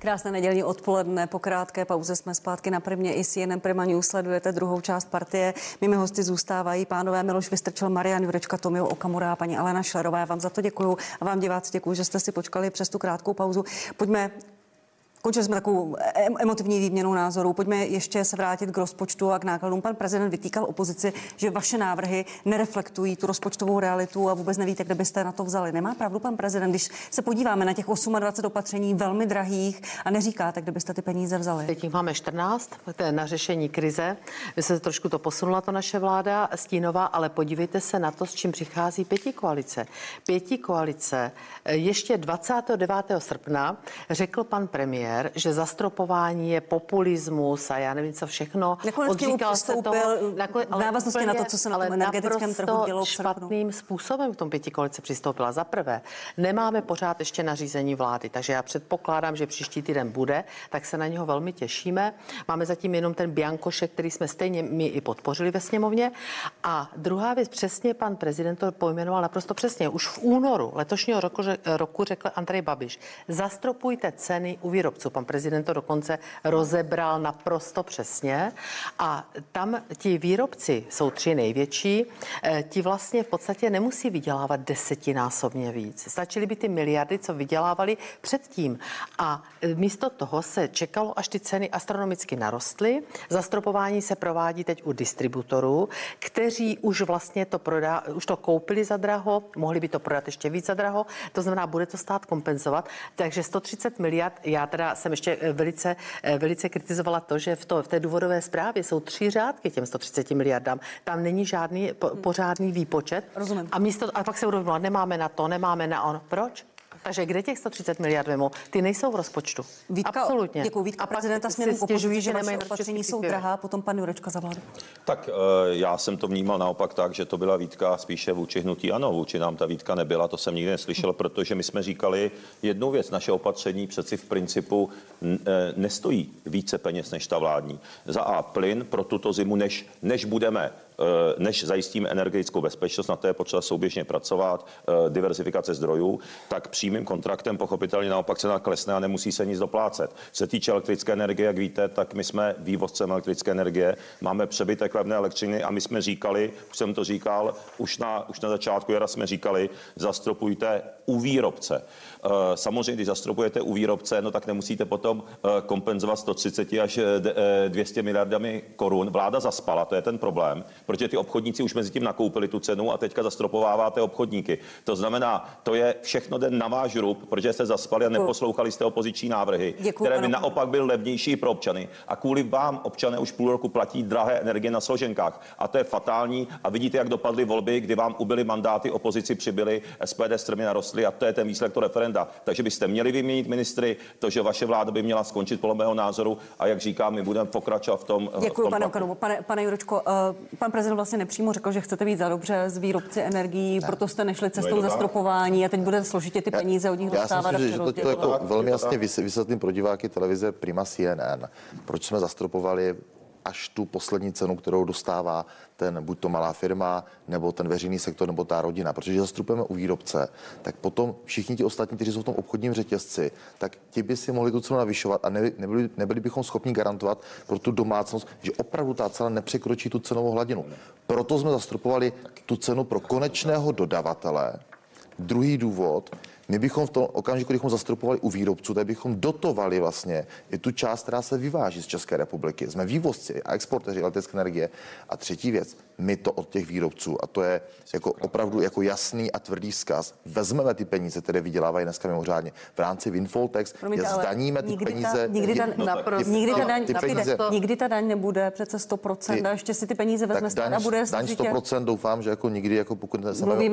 Krásné nedělní odpoledne. Po krátké pauze jsme zpátky na Primě i CNN Prima News. Sledujete druhou část partie. Mými hosty zůstávají pánové Miloš Vystrčil, Marian Jurečka, Tomio Okamura a paní Alena Šlerová. Já vám za to děkuju a vám diváci děkuji, že jste si počkali přes tu krátkou pauzu. Pojďme Končili jsme takovou emotivní výměnou názorů. Pojďme ještě se vrátit k rozpočtu a k nákladům. Pan prezident vytýkal opozici, že vaše návrhy nereflektují tu rozpočtovou realitu a vůbec nevíte, kde byste na to vzali. Nemá pravdu pan prezident, když se podíváme na těch 28 opatření velmi drahých a neříkáte, kde byste ty peníze vzali. Teď jich máme 14, to je na řešení krize. My se trošku to posunula to naše vláda stínová, ale podívejte se na to, s čím přichází pěti koalice. Pěti koalice ještě 29. srpna řekl pan premiér, premiér, že zastropování je populismus a já nevím, co všechno. Nakonec Odříkal se nakonec, v návaznosti na to, co se na tom energetickém trhu dělo. špatným způsobem v tom pětikolice přistoupila. Za prvé, nemáme pořád ještě nařízení vlády, takže já předpokládám, že příští týden bude, tak se na něho velmi těšíme. Máme zatím jenom ten biankošek, který jsme stejně my i podpořili ve sněmovně. A druhá věc, přesně pan prezident to pojmenoval naprosto přesně. Už v únoru letošního roku, roku řekl Andrej Babiš, zastropujte ceny u výrobců výrobců. Pan prezident to dokonce rozebral naprosto přesně. A tam ti výrobci jsou tři největší, eh, ti vlastně v podstatě nemusí vydělávat desetinásobně víc. Stačily by ty miliardy, co vydělávali předtím. A eh, místo toho se čekalo, až ty ceny astronomicky narostly. Zastropování se provádí teď u distributorů, kteří už vlastně to prodá, už to koupili za draho, mohli by to prodat ještě víc za draho, to znamená, bude to stát kompenzovat. Takže 130 miliard, já teda jsem ještě eh, velice, eh, velice kritizovala to, že v, to, v té důvodové zprávě jsou tři řádky těm 130 miliardám. Tam není žádný po, pořádný výpočet. Rozumím. A, místo, a pak se uvědomila, nemáme na to, nemáme na on. Proč? Takže kde těch 130 miliard vemu? Ty nejsou v rozpočtu. Vítka, Absolutně. Děkuji. Vítka a prezidenta směrem k opozici, že vaše opatření jsou drahá, potom pan Jurečka za vládu. Tak eh, já jsem to vnímal naopak tak, že to byla výtka spíše vůči hnutí ano, vůči nám ta výtka nebyla, to jsem nikdy neslyšel, protože my jsme říkali jednu věc, naše opatření přeci v principu eh, nestojí více peněz než ta vládní. Za A plyn pro tuto zimu, než, než budeme než zajistíme energetickou bezpečnost, na to je potřeba souběžně pracovat, eh, diversifikace zdrojů, tak přímým kontraktem pochopitelně naopak cena klesne a nemusí se nic doplácet. Co se týče elektrické energie, jak víte, tak my jsme vývozcem elektrické energie, máme přebytek levné elektřiny a my jsme říkali, už jsem to říkal, už na, už na začátku jara jsme říkali, zastropujte u výrobce. Eh, Samozřejmě, když zastropujete u výrobce, no tak nemusíte potom eh, kompenzovat 130 až eh, d- eh, 200 miliardami korun. Vláda zaspala, to je ten problém, protože ty obchodníci už mezi tím nakoupili tu cenu a teďka zastropováváte obchodníky. To znamená, to je všechno den na váš rub, protože jste zaspali a neposlouchali jste opoziční návrhy, Děkuju, které by pane- naopak byly levnější pro občany. A kvůli vám občané už půl roku platí drahé energie na složenkách. A to je fatální. A vidíte, jak dopadly volby, kdy vám ubyly mandáty, opozici přibyly, SPD strmy narostly a to je ten výsledek toho referenda. Takže byste měli vyměnit ministry, to, že vaše vláda by měla skončit podle mého názoru. A jak říkám, my budeme pokračovat v tom. v Děkuji, tom pane tlaku. Okarovo. Pane, pane Juročko, uh, pan prezident vlastně nepřímo řekl, že chcete být za dobře z výrobci energií, proto jste nešli cestou to tak. zastropování a teď bude složitě ty peníze od nich Já si dostávat. myslím, a že, že to, to jako velmi jasně vys- vysvětlím pro diváky televize Prima CNN. Proč jsme zastropovali až tu poslední cenu, kterou dostává ten buď to malá firma, nebo ten veřejný sektor, nebo ta rodina. Protože zastropujeme u výrobce, tak potom všichni ti ostatní, kteří jsou v tom obchodním řetězci, tak ti by si mohli tu cenu navyšovat a ne, nebyli, nebyli bychom schopni garantovat pro tu domácnost, že opravdu ta cena nepřekročí tu cenovou hladinu. Proto jsme zastropovali tu cenu pro konečného dodavatele, Druhý důvod, my bychom v tom okamžiku, kdybychom zastropovali u výrobců, tak bychom dotovali vlastně i tu část, která se vyváží z České republiky. Jsme vývozci a exportéři elektrické energie. A třetí věc, my to od těch výrobců, a to je jako opravdu jako jasný a tvrdý vzkaz, vezmeme ty peníze, které vydělávají dneska mimořádně. V rámci Promiňte, je zdaníme ty peníze. Ta, nikdy, ta, je- naprosto, ty- nikdy, ta daň, ty například, peníze, nikdy ta daň nebude přece 100% a ještě si ty peníze vezme daň, a bude daň složitě. 100% doufám, že jako nikdy, jako pokud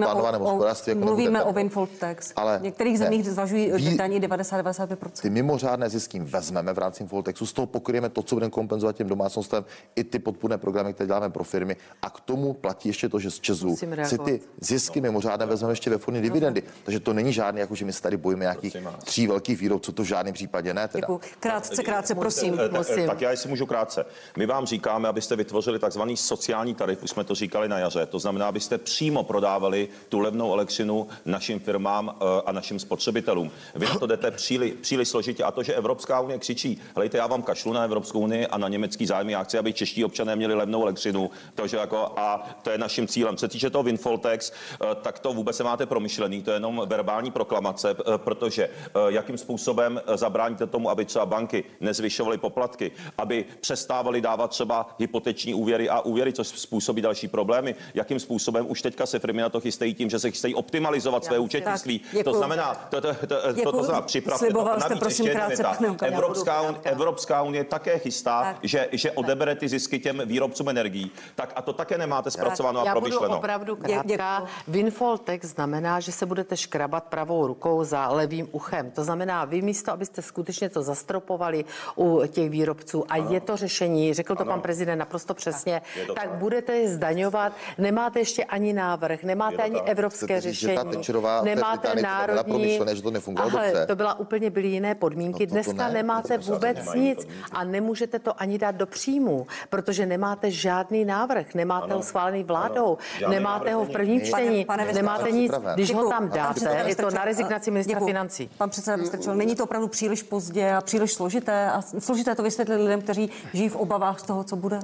plánovaném o, o, hospodářství, jako mluvíme nebude o tax. Ale v některých ne. zemích zvažují Ví- daní 90-95%. Ty mimořádné zisky vezmeme v rámci Voltexu, z toho pokryjeme to, co budeme kompenzovat těm domácnostem, i ty podpůrné programy, které děláme pro firmy. A k tomu platí ještě to, že z Česu Musím si ty zisky mimořádné vezmeme ještě ve formě dividendy. Takže to není žádný, jako že my se tady bojíme nějakých tří velkých výrobců, to v žádném případě ne. Teda. Krátce, krátce, prosím. Eh, tak- Tak já jestli můžu krátce. My vám říkáme, abyste vytvořili takzvaný sociální tarif, už jsme to říkali na jaře. To znamená, abyste přímo prodávali tu levnou elektřinu našim firmám eh, a našim spotřebitelům. Vy na to jdete příliš, příliš složitě. A to, že Evropská unie křičí, helejte, já vám kašlu na Evropskou unii a na německý zájmy, já chci, aby čeští občané měli levnou elektřinu. Takže jako, a to je naším cílem. Co se týče toho windfall tax, eh, tak to vůbec nemáte promyšlený, to je jenom verbální proklamace, eh, protože eh, jakým způsobem zabráníte tomu, aby třeba banky nezvyšovaly poplatky, aby přestávaly dávat třeba hypoteční úvěry a úvěry, což způsobí další problémy. Jakým způsobem už teďka se firmy na to chystají tím, že se chystají optimalizovat své účetnictví. To znamená, to, to, to, to, to, to znamená připravte. Sliboval jste, prosím, krátce. Evropská, un, Evropská unie také chystá, Tak. že, že odebere ty zisky těm výrobcům energií. Tak a to také nemáte zpracováno a Já budu promyšleno. opravdu krátká. Windfall tax znamená, že se budete škrabat pravou rukou za levým uchem. To znamená, vy místo, abyste skutečně to zastropovali u těch výrobců a je to řešení, řekl to Ano. pan prezident naprosto přesně, Je to tak tak. budete je zdaňovat. Nemáte ještě ani návrh, nemáte ani tak. evropské Chcete říct, že ta řešení, nemáte Británii to národní... promyšlené, že to nefungovalo Ale dobře? to byla úplně byly jiné podmínky. No to- to Dneska ne, nemáte to vůbec nemají nic podmínky. a nemůžete to ani dát do příjmu, protože nemáte žádný návrh, nemáte Ano. ho schválený vládou, Ano. Nemáte ho v prvním Pane- čtení, pane Vystrčil, nemáte nic. připraven. Když ho tam dáte, je to na rezignaci ministra financí. Pan předseda Vystrčil, není to opravdu příliš pozdě a příliš složité a složité to vysvětlit lidem, kteří žijí v obavách z toho, co bude?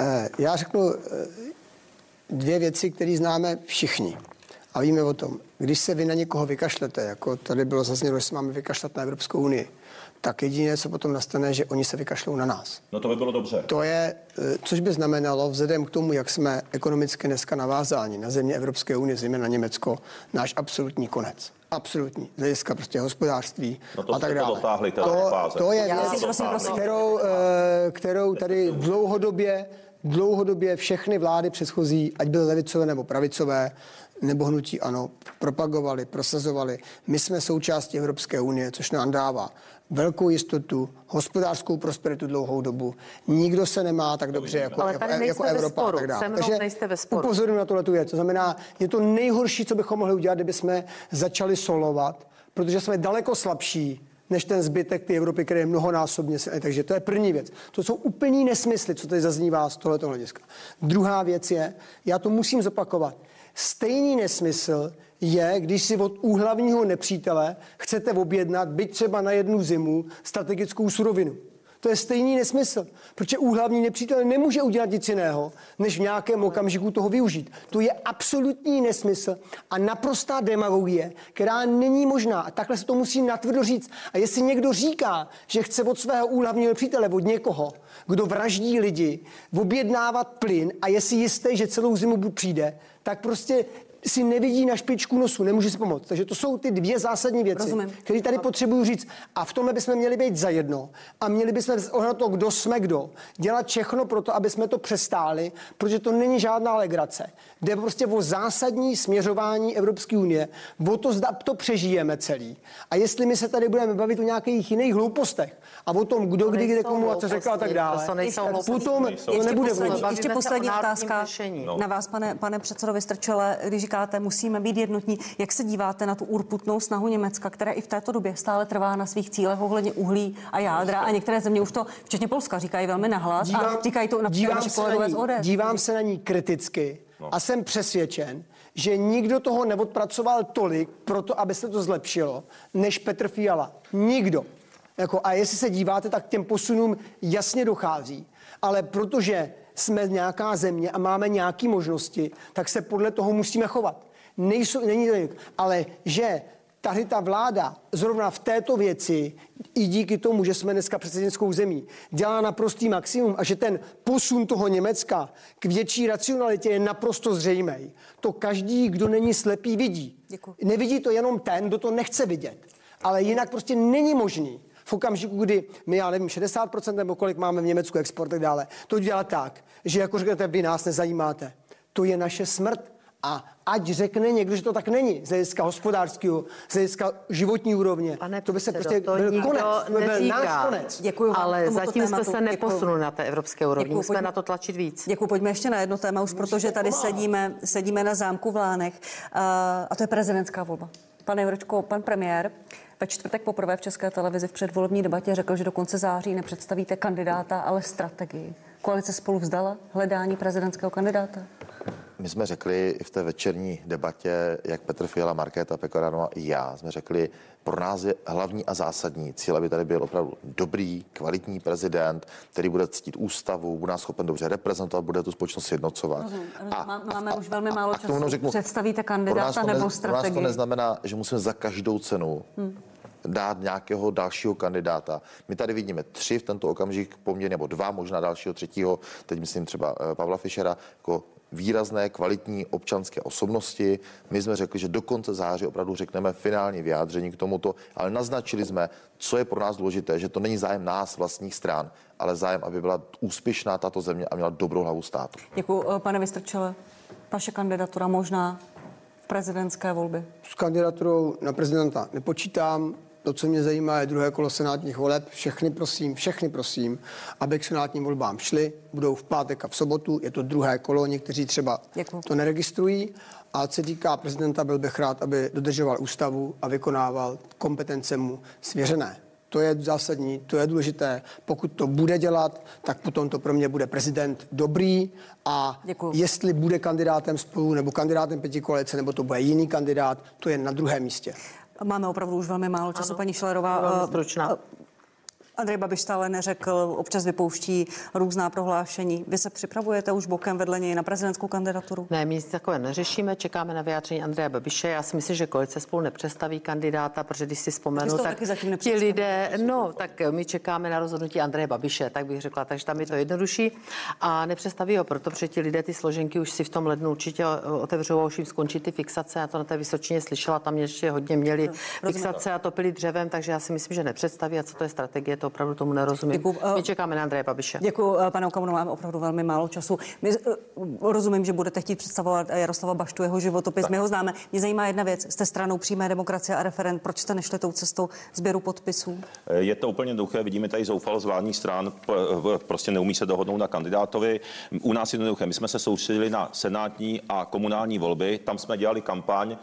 Eh, Já řeknu eh, dvě věci, které známe všichni. A víme o tom. Když se vy na někoho vykašlete, jako tady bylo zazněno, že se máme vykašlat na Evropskou unii, tak jediné, co potom nastane, že oni se vykašlou na nás. No to by bylo dobře. To je, eh, což by znamenalo, vzhledem k tomu, jak jsme ekonomicky dneska navázáni na země Evropské unie, zejména na Německo, náš absolutní konec. Absolutní. Z hlediska prostě hospodářství No to a tak jste to dále. dotáhli, to, fáze. to je věc, kterou, eh, kterou tady dlouhodobě, dlouhodobě všechny vlády předchozí, ať byly levicové nebo pravicové, nebo hnutí ano, propagovali, prosazovali. My jsme součástí Evropské unie, což nám dává velkou jistotu, hospodářskou prosperitu dlouhou dobu. Nikdo se nemá tak dobře jako, Ale tady nejste jako ve Evropa. sporu. a tak dále. Mnou nejste ve sporu. upozorňuji na tohle věc. To znamená, je to nejhorší, co bychom mohli udělat, kdyby jsme začali solovat, protože jsme daleko slabší než ten zbytek té Evropy, který je mnohonásobně silný. Takže to je první věc. To jsou úplný nesmysly, co tady zaznívá z tohoto hlediska. Druhá věc je, já to musím zopakovat, stejný nesmysl je, když si od úhlavního nepřítele chcete objednat, byť třeba na jednu zimu, strategickou surovinu. To je stejný nesmysl, protože úhlavní nepřítel nemůže udělat nic jiného, než v nějakém okamžiku toho využít. To je absolutní nesmysl a naprostá demagogie, která není možná. A takhle se to musí natvrdo říct. A jestli někdo říká, že chce od svého úhlavního nepřítele, od někoho, kdo vraždí lidi, objednávat plyn a je si jistý, že celou zimu přijde, tak prostě si nevidí na špičku nosu, nemůže si pomoct. Takže to jsou ty dvě zásadní věci, které tady potřebuju říct. A v tomhle bychom měli být zajedno a měli bychom ohnat to, kdo jsme kdo. Dělat všechno pro to, aby jsme to přestáli, protože to není žádná legrace. Jde prostě o zásadní směřování Evropské unie, o to, zda to přežijeme celý. A jestli my se tady budeme bavit o nějakých jiných hloupostech a o tom, kdo kdy, kde komu a co řekl a tak dále, To nejsou hlouposti. potom to Ještě nebude poslední, ještě poslední otázka řešení. na vás, pane, pane předsedo Vystrčele, když říkáte, musíme být jednotní. Jak se díváte na tu urputnou snahu Německa, která i v této době stále trvá na svých cílech ohledně uhlí a jádra a některé země už to, včetně Polska, říkají velmi nahlas a říkají to například dívám naši se na kolegové z ní, ODS. dívám se na ní kriticky No. a jsem přesvědčen, že nikdo toho neodpracoval tolik pro to, aby se to zlepšilo, než Petr Fiala. Nikdo. Jako, a jestli se díváte, tak k těm posunům jasně dochází. Ale protože jsme nějaká země a máme nějaké možnosti, tak se podle toho musíme chovat. Nejsou, není to, ale že tady ta vláda zrovna v této věci i díky tomu, že jsme dneska předsednickou zemí, dělá naprostý maximum a že ten posun toho Německa k větší racionalitě je naprosto zřejmý. To každý, kdo není slepý, vidí. Děkuji. Nevidí to jenom ten, kdo to nechce vidět. Ale jinak prostě není možný v okamžiku, kdy my, já nevím, 60% nebo kolik máme v Německu export a tak dále, to dělat tak, že jako řeknete, vy nás nezajímáte. To je naše smrt. A ať řekne někdo, že to tak není, z hlediska hospodářského, z hlediska životní úrovně, Pane to by se prostě to byl konec. To by byl náš konec. Děkuji vám. Ale zatím jsme se neposunuli na té evropské úrovni. Musíme pojďme- na to tlačit víc. Děkuji, pojďme ještě na jedno téma už, protože tady sedíme, sedíme na zámku v Lánech uh, a to je prezidentská volba. Pane Jurečko, pan premiér ve čtvrtek poprvé v České televizi v předvolební debatě řekl, že do konce září nepředstavíte kandidáta, ale strategii. Koalice spolu vzdala hledání prezidentského kandidáta? My jsme řekli i v té večerní debatě, jak Petr Fiala, Markéta Pekoranova i já, jsme řekli, pro nás je hlavní a zásadní cíl, aby tady byl opravdu dobrý, kvalitní prezident, který bude ctít ústavu, bude nás schopen dobře reprezentovat, bude tu společnost sjednocovat. Rozumím. Má- Máme už velmi málo a času. řeknu, Představíte pro nás kandidáta to nebo ne, Pro nás to strategii? neznamená, že musíme za každou cenu Hmm. Dát nějakého dalšího kandidáta. My tady vidíme tři v tento okamžik poměrně, nebo dva, možná dalšího třetího, teď myslím třeba eh, Pavla Fischera, jako výrazné, kvalitní občanské osobnosti. My jsme řekli, že do konce září opravdu řekneme finální vyjádření k tomuto, ale naznačili jsme, co je pro nás důležité, že to není zájem nás, vlastních stran, ale zájem, aby byla úspěšná tato země a měla dobrou hlavu státu. Děkuji, eh, pane Vystrčele. Vaše kandidatura možná v prezidentské volbě. S kandidaturou na prezidenta nepočítám. To, co mě zajímá, je druhé kolo senátních voleb. Všechny prosím, všechny prosím, aby k senátním volbám šli. Budou v pátek a v sobotu. Je to druhé kolo, někteří třeba Děkuji. to neregistrují. A co se týká prezidenta, byl bych rád, aby dodržoval ústavu a vykonával kompetence mu svěřené. To je zásadní, to je důležité. Pokud to bude dělat, tak potom to pro mě bude prezident dobrý a Děkuju. jestli bude kandidátem spolu nebo kandidátem pěti koalice, nebo to bude jiný kandidát, to je na druhém místě. Máme opravdu už velmi málo času, paní Šlerová. Velmi Eh, stručná. Andrej Babiš stále neřekl, občas vypouští různá prohlášení. Vy se připravujete už bokem vedle něj na prezidentskou kandidaturu? Ne, my nic takové neřešíme, čekáme na vyjádření Andreje Babiše. Já si myslím, že koalice spolu nepřestaví kandidáta, protože když si vzpomenu, tak ti lidé, no, tak my čekáme na rozhodnutí Andreje Babiše, tak bych řekla, takže tam je to jednodušší. A nepřestaví ho, proto, protože ti lidé ty složenky už si v tom lednu určitě otevřou a už jim skončí ty fixace. Já to na té Vysočině slyšela, tam ještě hodně měli fixace a topili dřevem, takže já si myslím, že nepředstaví. A co to je strategie, to opravdu tomu nerozumím. Děkuju, eh, My čekáme na Andreje Babiše. Děkuji, eh, pane Okamuro, máme opravdu velmi málo času. My, eh, rozumím, že budete chtít představovat Jaroslava Baštu, jeho životopis, my ho známe. Mě zajímá jedna věc, jste stranou přímé demokracie a referent, proč jste nešli tou cestou sběru podpisů? Je to úplně jednoduché, vidíme tady zoufalost vládních stran, prostě neumí se dohodnout na kandidátovi. U nás je to jednoduché, my jsme se soustředili na senátní a komunální volby, tam jsme dělali kampaň,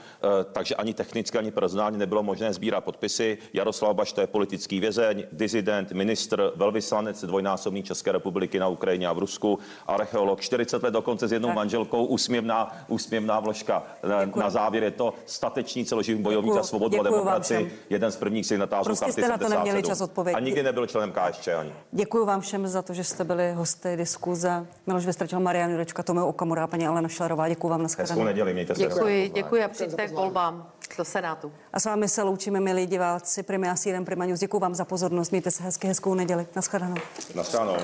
takže ani technicky, ani personálně nebylo možné sbírat podpisy. Jaroslav Bašta je politický vězeň, dizident, ministr, velvyslanec dvojnásobný České republiky na Ukrajině a v Rusku, archeolog, 40 let dokonce s jednou manželkou, úsměvná, úsměvná vložka. Na, na závěr je to statečný celoživý bojovník za svobodu a demokracii, všem. jeden z prvních signatářů Prostě karty jste na to neměli 77. čas odpovědět. A nikdy nebyl členem KSČ ani. Děkuji vám všem za to, že jste byli hosty diskuze. Miloš Vystrčil, Marian Jurečka, Tomio Okamura, paní Alena Šlerová. Děkuji vám, Hezkou nashledanou. neděli, mějte se. Děkuji, děkuji a přijďte k volbám do Senátu. A s vámi se loučíme, milí diváci, Prima s Jirem Prima News. Děkuji vám za pozornost, mějte se hezky, hezkou neděli. Naschledanou. Naschledanou.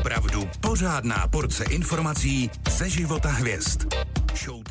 Opravdu pořádná porce informací ze života hvězd. Show